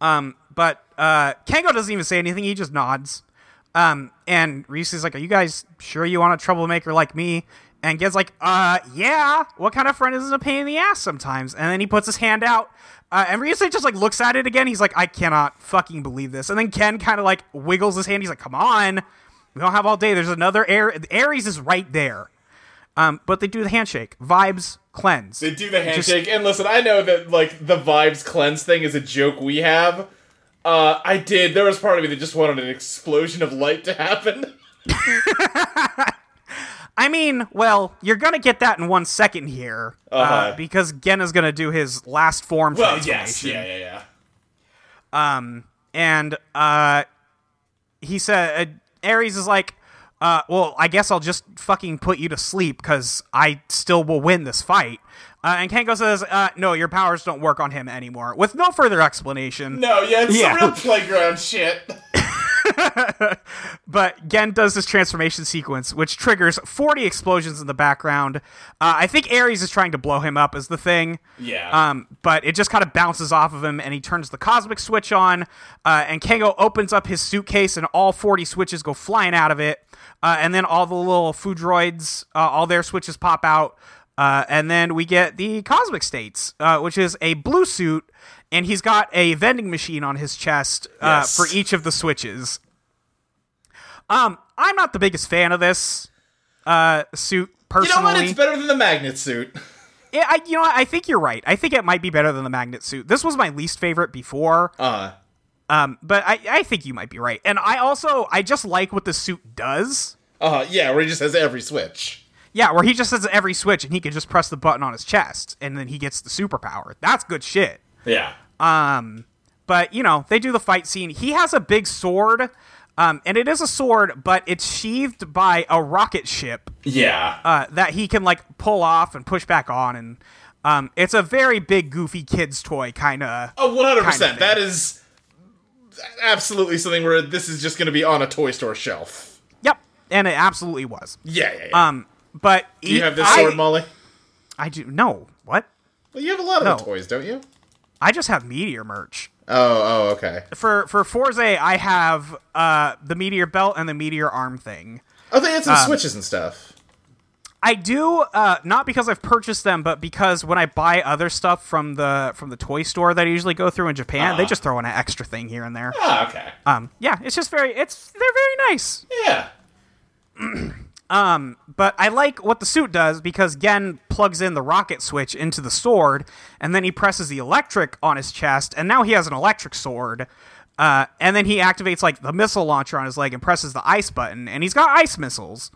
Um, but uh, Kengo doesn't even say anything. He just nods. Um, and Reese is like, "Are you guys sure you want a troublemaker like me?" And Gen's like, "Uh, yeah. What kind of friend isn't a pain in the ass sometimes?" And then he puts his hand out. Uh, and Ryusei just like looks at it again. He's like, I cannot fucking believe this. And then Ken kind of like wiggles his hand. He's like, Come on, we don't have all day. There's another air. Aries is right there. Um, but they do the handshake. Vibes cleanse. They do the handshake, and listen, I know that like the vibes cleanse thing is a joke we have. Uh, I did. There was part of me that just wanted an explosion of light to happen. I mean, well, you're gonna get that in one second here, uh Uh-huh. because Gen is gonna do his last form Well, transformation. yes, yeah, yeah, yeah. Um, and uh, he said, uh, Aries is like, uh, well, I guess I'll just fucking put you to sleep because I still will win this fight. Uh, and Kengo says, uh, no, your powers don't work on him anymore, with no further explanation. No, yeah, it's Yeah. some real playground shit. But Gen does this transformation sequence, which triggers 40 explosions in the background. Uh, I think Aries is trying to blow him up, is the thing. Yeah. Um, but it just kind of bounces off of him, and he turns the cosmic switch on. Uh, and Kengo opens up his suitcase, and all 40 switches go flying out of it. Uh, and then all the little food droids, uh, all their switches pop out. Uh, and then we get the cosmic states, uh, which is a blue suit, and he's got a vending machine on his chest uh, Yes. for each of the switches. Um, I'm not the biggest fan of this uh, suit personally. you know what? It's better than the magnet suit. Yeah, I, you know, what? I think you're right. I think it might be better than the magnet suit. This was my least favorite before, Uh, um, but I, I think you might be right. And I also, I just like what the suit does. uh, yeah, where he just has every switch. Yeah, where he just has every switch and he can just press the button on his chest, and then he gets the superpower. That's good shit. Yeah. Um, but you know, they do the fight scene. He has a big sword, um, and it is a sword, but it's sheathed by a rocket ship. Yeah. uh, that he can like pull off and push back on, and um, it's a very big, goofy kids toy kind of. Oh, 100%. kind of thing. that is absolutely something where this is just going to be on a toy store shelf. Yep, and it absolutely was. Yeah, yeah, yeah. Um, but do you have this I, sword, Molly? I do no. What? Well, you have a lot of No. toys, don't you? I just have Meteor merch. Oh, oh, okay. For for Fourze, I have uh, the Meteor belt and the Meteor arm thing. Oh, they had some Um, switches and stuff. I do uh, not because I've purchased them, but because when I buy other stuff from the from the toy store that I usually go through in Japan, they Uh-huh. just throw in an extra thing here and there. Ah, okay. Um, yeah, it's just very it's they're very nice. Yeah. But I like what the suit does because Gen plugs in the rocket switch into the sword, and then he presses the electric on his chest, and now he has an electric sword. Uh, and then he activates like the missile launcher on his leg and presses the ice button, and he's got ice missiles.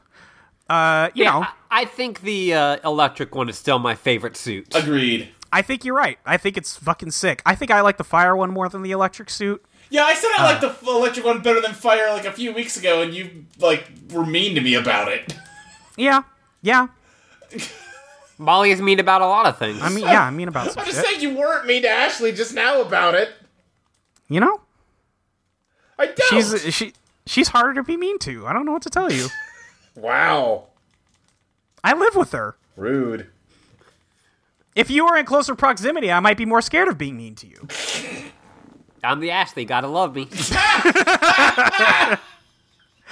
Uh, you know, I, I think the uh, electric one is still my favorite suit. Agreed. I think you're right. I think it's fucking sick. I think I like the fire one more than the electric suit. Yeah, I said I liked uh. the electric one better than fire like a few weeks ago, and you like were mean to me about it. Yeah, yeah. Molly is mean about a lot of things. I mean, yeah. I mean about some I'm just shit. saying you weren't mean to Ashley just now about it. You know, I don't. she's she she's harder to be mean to. I don't know what to tell you. wow, I live with her. rude. If you were in closer proximity, I might be more scared of being mean to you. I'm the Ashley. Gotta love me.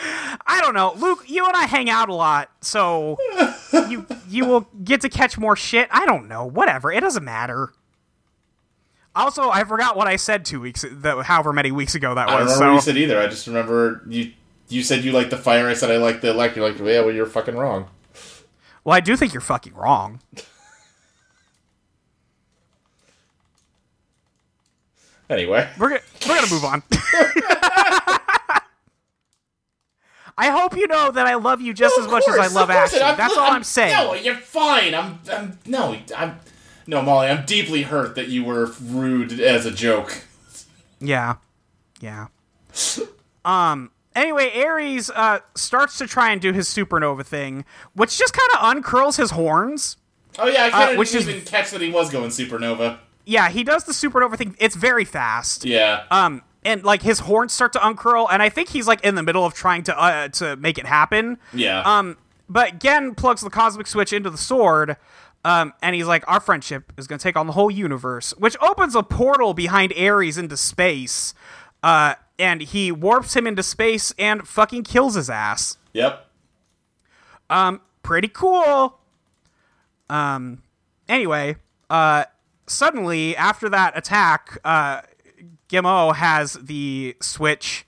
I don't know, Luke. You and I hang out a lot, so you you will get to catch more shit. I don't know. Whatever. It doesn't matter. Also, I forgot what I said two weeks, the, however many weeks ago that was. I don't was. remember what you said either. I just remember you. You said you liked the fire. I said I liked the electric. You're like, yeah, well, you're fucking wrong. Well, I do think you're fucking wrong. Anyway, We're gonna, we're gonna move on. I hope you know that I love you just Of as much as I course, love of course, Ashley. and That's all I'm saying. No, you're fine. I'm. I'm. No, I'm. No, Molly, I'm deeply hurt that you were rude as a joke. Yeah. Yeah. um anyway, Aries uh starts to try and do his supernova thing, which just kind of uncurls his horns. Oh yeah, I couldn't which is- even catch that he was going supernova. Yeah, he does the supernova thing. It's very fast. Yeah. Um and like his horns start to uncurl and I think he's like in the middle of trying to uh, to make it happen. yeah. Um, but Gen plugs the cosmic switch into the sword, um, and he's like, "Our friendship is going to take on the whole universe," which opens a portal behind Aries into space. Uh, and he warps him into space and fucking kills his ass. Yep. Um, Pretty cool. Um, anyway, uh, suddenly after that attack, uh, Gamo has the switch.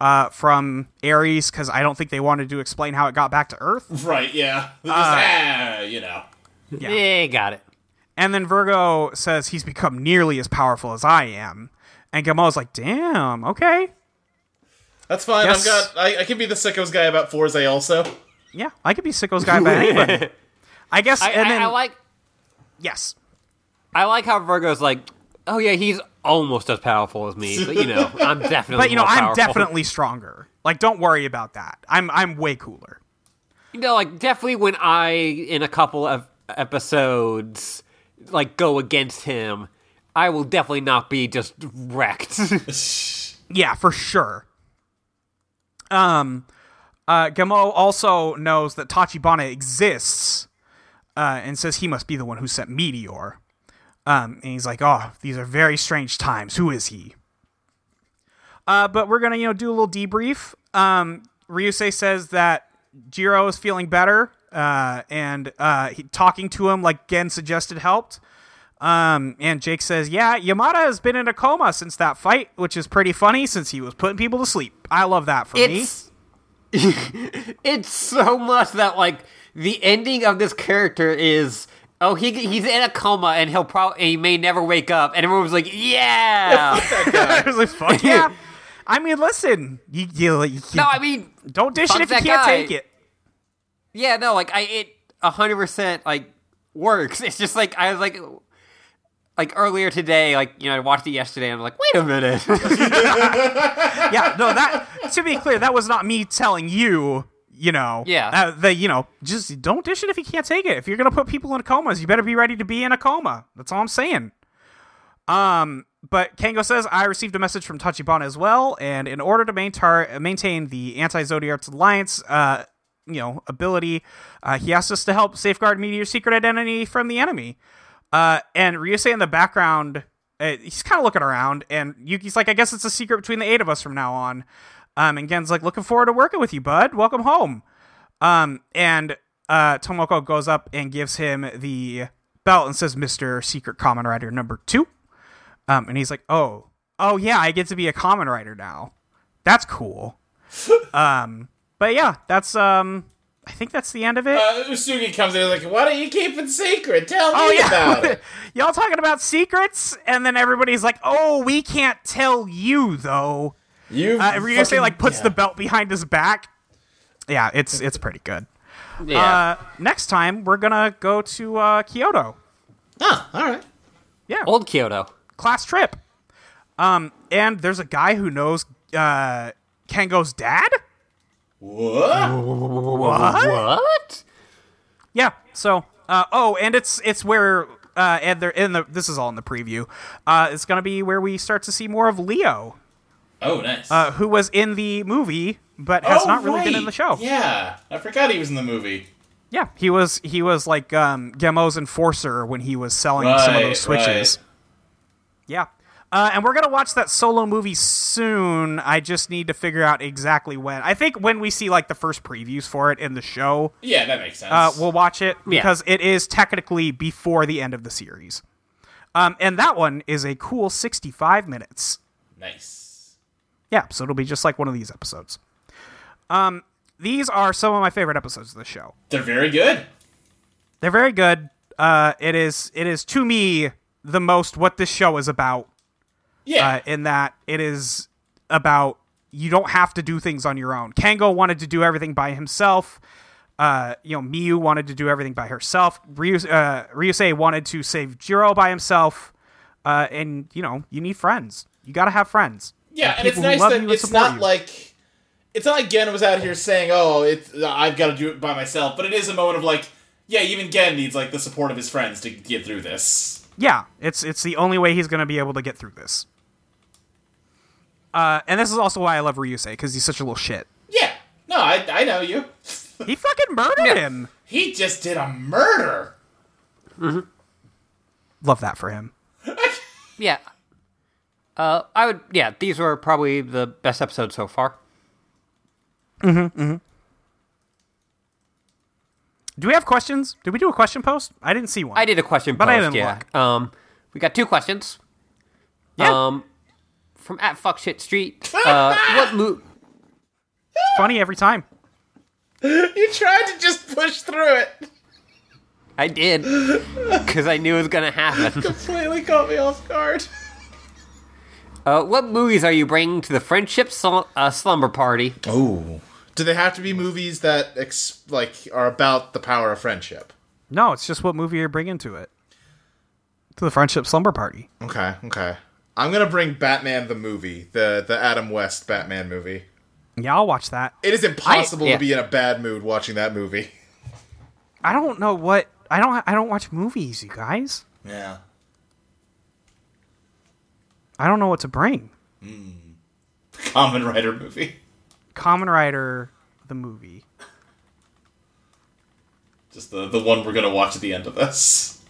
Uh, from Aries, because I don't think they wanted to explain how it got back to Earth. Right. Yeah. Just, Uh, ah, you know. Yeah, got it. And then Virgo says he's become nearly as powerful as I am. And Gamo's like, damn, okay. That's fine. Yes. I've got. I, I can be the sickos guy about Fourze also. Yeah, I could be Sicko's guy by anybody. I guess, I, and I- then, I like yes. I like how Virgo's like, oh yeah, he's almost as powerful as me, but you know, I'm definitely. But, you know, more I'm powerful. definitely stronger. Like, don't worry about that. I'm, I'm way cooler. You know, like definitely when I in a couple of episodes like go against him, I will definitely not be just wrecked. Yeah, for sure. Um, uh, Gamo also knows that Tachibana exists, uh, and says he must be the one who sent Meteor. Um, and he's like, "Oh, these are very strange times. Who is he?" Uh, but we're gonna, you know, do a little debrief. Um, Ryusei says that Jiro is feeling better, uh, and uh, he, talking to him like Gen suggested helped. Um, and Jake says, "Yeah, Yamada has been in a coma since that fight, which is pretty funny since he was putting people to sleep. I love that for me." it's it's so much that like the ending of this character is oh he he's in a coma and he'll probably he may never wake up and everyone was like yeah I was like, "Fuck yeah!" I mean, listen, you, you, you no I mean don't dish it if you can't guy. take it. yeah no like I it hundred percent like works it's just like I was like like earlier today like you know I watched it yesterday and I'm like wait a minute Yeah, no, that to be clear, that was not me telling you. You know, Yeah. uh, the you know, just don't dish it if you can't take it. If you're gonna put people in comas, you better be ready to be in a coma. That's all I'm saying. Um, but Kango says I received a message from Tachibana as well, and in order to maintain maintain the anti Zodiarts Alliance, uh, you know, ability, uh, he asked us to help safeguard Meteor's secret identity from the enemy. Uh, and Ryusei in the background, uh, he's kind of looking around, and Yuki's like, I guess it's a secret between the eight of us from now on. Um, and Gen's like, looking forward to working with you, bud. Welcome home. Um, and uh, Tomoko goes up and gives him the belt and says, Mr. Secret Kamen Rider number two. Um, and he's like, oh, oh yeah, I get to be a Kamen Rider now. That's cool. um, but yeah, that's um, I think that's the end of it. Uh, Osugi comes in like, why don't you keep it secret? Tell me Oh yeah, about it. y'all talking about secrets, and then everybody's like, "Oh, we can't tell you though." You Uh, Ryusei fucking- say like puts yeah. the belt behind his back. Yeah, it's it's pretty good. yeah Uh, next time we're gonna go to uh, Kyoto. Ah, all right. Yeah, Old Kyoto. class trip. Um, and there's a guy who knows uh, Kengo's dad. What? What? What? Yeah. So, uh, oh, and it's it's where uh, and they're in the this is all in the preview. Uh, it's gonna be where we start to see more of Leo, Oh, nice. uh, who was in the movie but has Oh, not really been in the show. Yeah, I forgot he was in the movie. Yeah, he was he was like um, Gamo's enforcer when he was selling some of those switches. right. Yeah. Uh, and we're gonna watch that solo movie soon. I just need to figure out exactly when. I think when we see like the first previews for it in the show, Yeah, that makes sense. uh, we'll watch it Yeah. because it is technically before the end of the series. Um, and that one is a cool sixty-five minutes. nice. Yeah, so it'll be just like one of these episodes. Um, these are some of my favorite episodes of the show. They're very good. They're very good. Uh, it is it is to me the most what this show is about. Yeah. uh, in that it is about you don't have to do things on your own. Kengo wanted to do everything by himself. Uh, you know, Miu wanted to do everything by herself. Ryu, uh, Ryusei wanted to save Jiro by himself. Uh, and you know, you need friends. You got to have friends. Yeah, Like, and it's nice that it's not you. like it's not like Gen was out here saying, "Oh, it's I've got to do it by myself," but it is a moment of like, yeah, even Gen needs like the support of his friends to get through this. Yeah, it's it's the only way he's going to be able to get through this. Uh, and this is also why I love Ryusei because he's such a little shit. Yeah. No, I I know you. He fucking murdered Yeah. him. He just did a murder. Love that for him. Yeah. Uh, I would. Yeah, these were probably the best episodes so far. Mhm. Do we have questions? Did we do a question post? I didn't see one. I did a question But post. I didn't yeah. look. Um, we got two questions. Yeah. Um, from at fuck shit street. Uh, what mo- Funny every time. You tried to just push through it. I did because I knew it was gonna happen. Completely caught me off guard. Uh, what movies are you bringing to the friendship sl- uh, slumber party? Oh. Do they have to be movies that ex- like are about the power of friendship? No, it's just what movie you're bringing to it. To the friendship slumber party. Okay, okay. I'm gonna bring Batman the movie, the the Adam West Batman movie. Yeah, I'll watch that. It is impossible I- yeah. to be in a bad mood watching that movie. I don't know what I don't I don't watch movies, you guys. Yeah. I don't know what to bring. Kamen Rider movie. Kamen Rider the movie. Just the the one we're gonna watch at the end of this.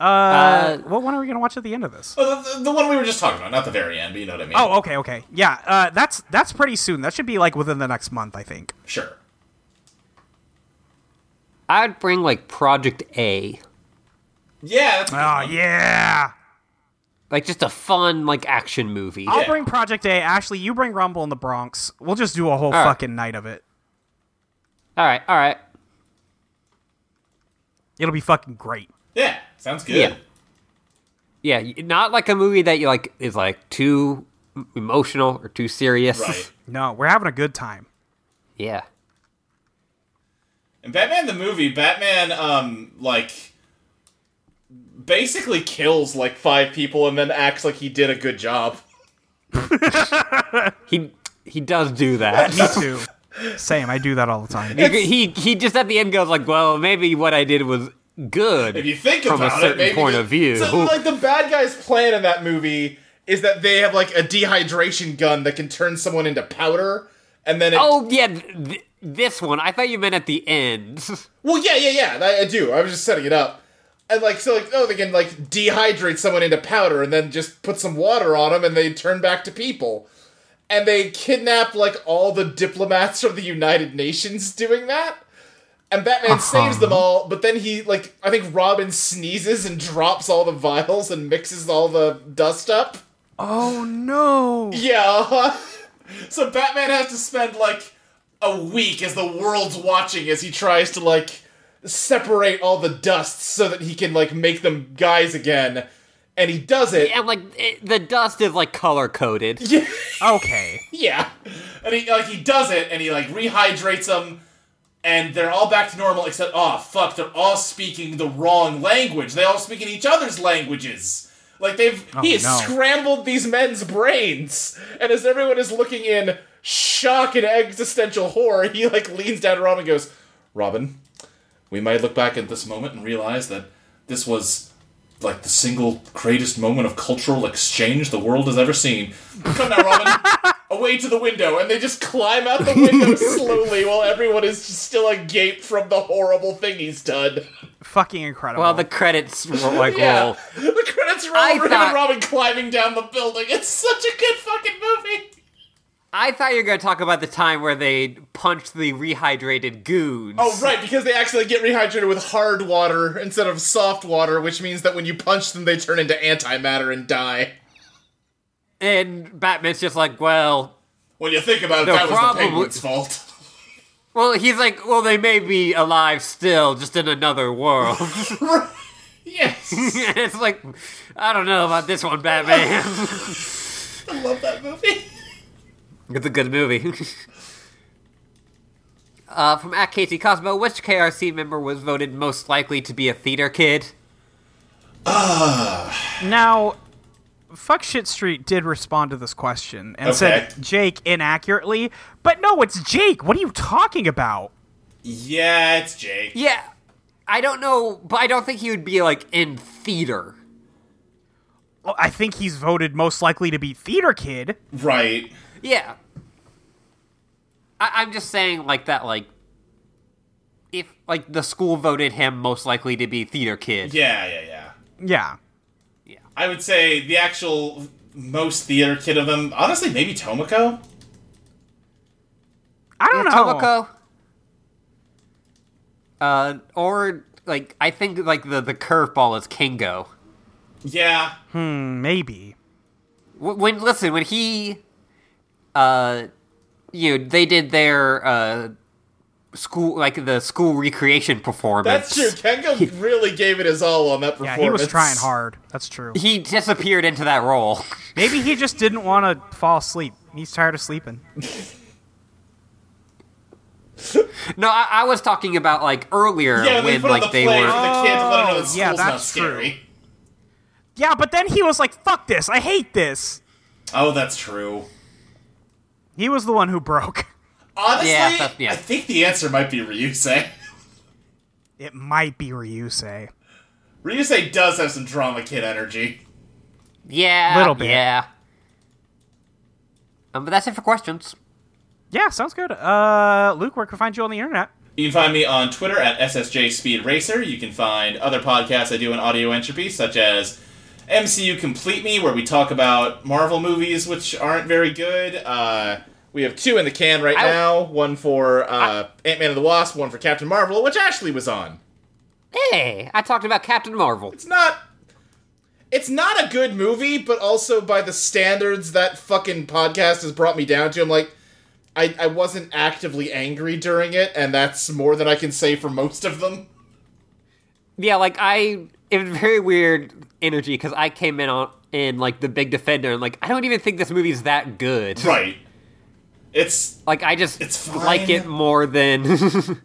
Uh, Uh, what one are we gonna watch at the end of this? Oh, the, the, the one we were just talking about, not the very end, but you know what I mean. Oh, okay, okay. Yeah, uh, that's that's pretty soon. That should be like within the next month, I think. sure. I'd bring like Project A, Yeah. That's a good Oh one. yeah. Like just a fun like action movie. I'll Yeah. bring Project A. Ashley, you bring Rumble in the Bronx. We'll just do a whole right. fucking night of it. All right, all right. It'll be fucking great. Yeah. Sounds good. Yeah. Yeah, y- not like a movie that you like is like too emotional or too serious. Right. No, we're having a good time. yeah. And Batman the movie, Batman, um, like, basically kills like five people and then acts like he did a good job. He he does do that. Me too. Same. I do that all the time. he, he he just at the end goes like, "Well, maybe what I did was good." If you think From a about certain it, maybe point of view. So, like, the bad guy's plan in that movie is that they have like a dehydration gun that can turn someone into powder, and then it, oh yeah, th- th- this one. I thought you meant at the end. Well, yeah, yeah, yeah. I, I do. I was just setting it up. And like, so like, oh, they can like dehydrate someone into powder and then just put some water on them and they turn back to people. And they kidnap like all the diplomats from the United Nations doing that. And Batman saves them all, but then he like I think Robin sneezes and drops all the vials and mixes all the dust up. Oh no. Yeah. uh-huh. So Batman has to spend like a week as the world's watching as he tries to like separate all the dusts so that he can like make them guys again. And he does it. and like it, the dust is like color coded. Yeah. Okay. Yeah. And he like he does it and he like rehydrates them and they're all back to normal except oh fuck, they're all speaking the wrong language. They all speak in each other's languages. Like they've oh, he has no. scrambled these men's brains, and as everyone is looking in shock and existential horror, he like leans down to Robin and goes, "Robin, we might look back at this moment and realize that this was like the single greatest moment of cultural exchange the world has ever seen. Come now, Robin, away to the window, and they just climb out the window slowly while everyone is still agape from the horrible thing he's done. Fucking incredible. Well, the credits roll, like Yeah, roll. the credits roll I over thought- and Robin climbing down the building. It's such a good fucking movie. I thought you were going to talk about the time where they punched the rehydrated goons. Oh, right, because they actually get rehydrated with hard water instead of soft water, which means that when you punch them, they turn into antimatter and die. And Batman's just like, well, When you think about it, that was problem. the penguin's fault. well, he's like, well, they may be alive still, just in another world. yes. it's like, I don't know about this one, Batman. I love that movie. It's a good movie. uh, from at Casey Cosmo, which KRC member was voted most likely to be a theater kid? Now, Fuck Shit Street did respond to this question and Okay. said Jake inaccurately, but no, it's Jake. What are you talking about? Yeah, it's Jake. Yeah, I don't know, but I don't think he would be like in theater. Well, I think he's voted most likely to be theater kid. Right. Yeah. I- I'm just saying, like, that, like, if, like, the school voted him most likely to be theater kid. Yeah, yeah, yeah. Yeah. Yeah. I would say the actual most theater kid of them, honestly, maybe Tomoko. I don't know. Tomoko. Uh, or, like, I think, like, the, the curveball is Kengo. Yeah. Hmm. Maybe. Wh- When, listen, when he, uh, you know, they did their, uh, school, like, the school recreation performance. That's true. Kengo really gave it his all on that performance. Yeah, performance. he was trying hard. That's true. He disappeared into that role. Maybe he just didn't want to fall asleep. He's tired of sleeping. No, I, I was talking about like earlier Yeah, when put like the they were. for the kid to know Oh, that school's yeah, not that's true. scary. Yeah, but then he was like, fuck this. I hate this. Oh, that's true. He was the one who broke. Honestly, Yeah, that- yeah. I think the answer might be Ryusei. It might be Ryusei. Ryusei does have some drama kid energy. Yeah, A Little bit. Yeah. Um, but that's it for questions. Yeah, sounds good. Uh, Luke, where can I find you on the internet? You can find me on Twitter at SSJ Speed Racer. You can find other podcasts I do in Audio Entropy, such as MCU Complete Me, where we talk about Marvel movies which aren't very good. Uh, we have two in the can right I- now. One for uh, Ant Man and the Wasp, one for Captain Marvel, which Ashley was on. Hey, I talked about Captain Marvel. It's not. It's not a good movie, but also by the standards that fucking podcast has brought me down to, I'm like, I, I wasn't actively angry during it, and that's more than I can say for most of them. Yeah, like I, it was very weird energy because I came in on in like the Big Defender and like I don't even think this movie's that good. Right. It's Like I just It's like it more than,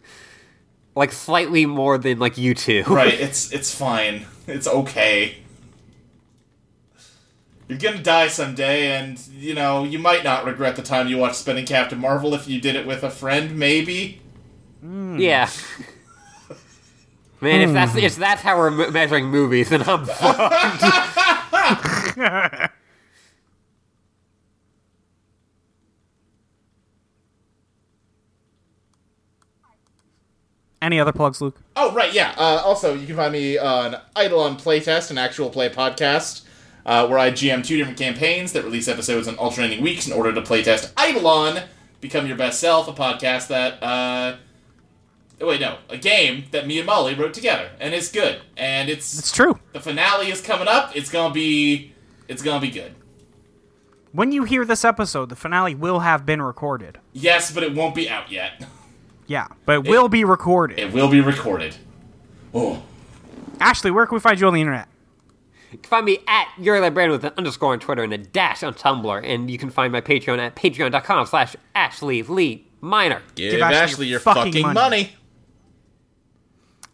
like slightly more than like you two. right. It's it's fine. It's okay. You're gonna die someday, and you know you might not regret the time you watched Spinning Captain Marvel if you did it with a friend. Maybe. Yeah. Hmm. Man, if that's if that's how we're me- measuring movies, then I'm fucked. Any other plugs, Luke? Oh, right, yeah. Uh, also, you can find me on Eidolon Playtest, an actual play podcast, uh, where I GM two different campaigns that release episodes in alternating weeks in order to playtest Idle Eidolon, Become Your Best Self, a podcast that, uh, wait, no, a game that me and Molly wrote together, and it's good. And it's, It's true. the finale is coming up. It's gonna be, it's gonna be good. When you hear this episode, the finale will have been recorded. Yes, but it won't be out yet. Yeah, but it will be recorded. It will be recorded. Oh. Ashley, where can we find you on the internet? You can find me at Your Brand with an underscore on Twitter and a dash on Tumblr, and you can find my Patreon at patreon.com slash Ashley Lee Minor. Give, Give Ashley Ashley, your your fucking fucking, money. money.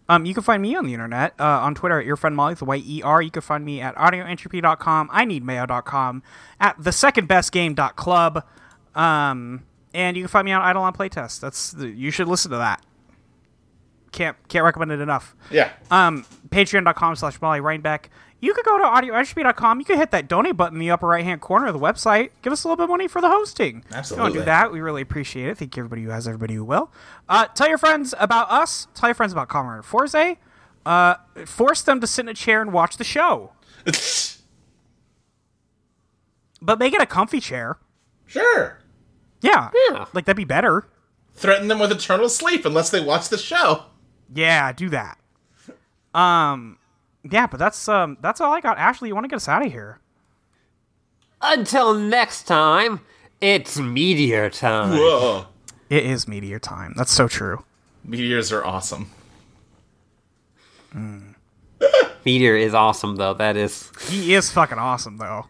Um, you can find me on the internet, uh, on Twitter at your friend Molly, the Y-E-R. You can find me at audioentropy.com, I need mayo.com, at the second best game.club. Um, and you can find me on Eidolon Playtest. That's the, you should listen to that. Can't can't recommend it enough. Yeah. Um, patreon.com slash Molly Reinbeck. You could go to audioentropy.com. You could hit that donate button in the upper right hand corner of the website. Give us a little bit of money for the hosting. If you want to Absolutely. do that, we really appreciate it. Thank you, everybody who has, everybody who will. Uh, tell your friends about us. Tell your friends about Comrade Fourze. Uh, force them to sit in a chair and watch the show. But make it a comfy chair. sure. Yeah. Yeah. Like, that'd be better. Threaten them with eternal sleep unless they watch the show. Yeah, do that. Um, yeah, but that's um, that's all I got. Ashley, you want to get us out of here? Until next time, it's meteor time. Whoa. It is meteor time. That's so true. Meteors are awesome. Meteor is awesome, though. That is. He is fucking awesome though.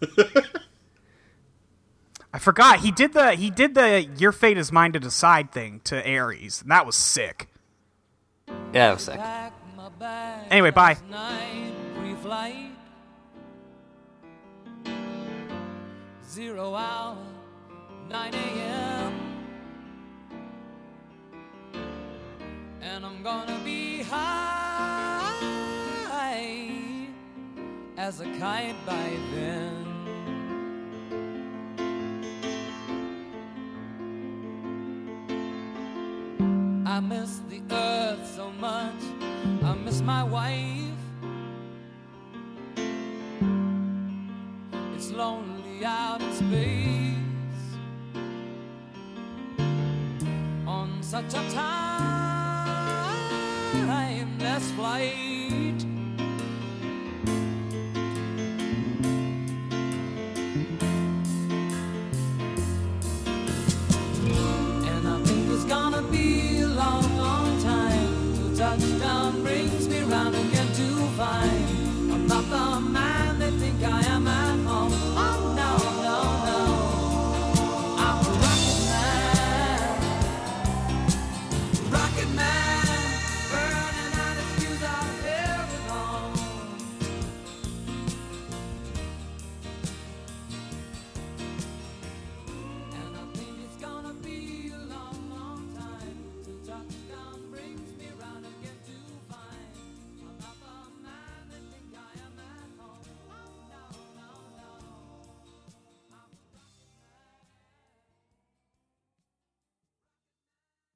I forgot he did the he did the your fate is mine to decide thing to Aries, and that was sick. Yeah, that was sick. Anyway, bye. Zero hour, 9 a.m. And I'm gonna be high as a kite by then. I miss the earth so much. I miss my wife. It's lonely out in space on such a timeless flight.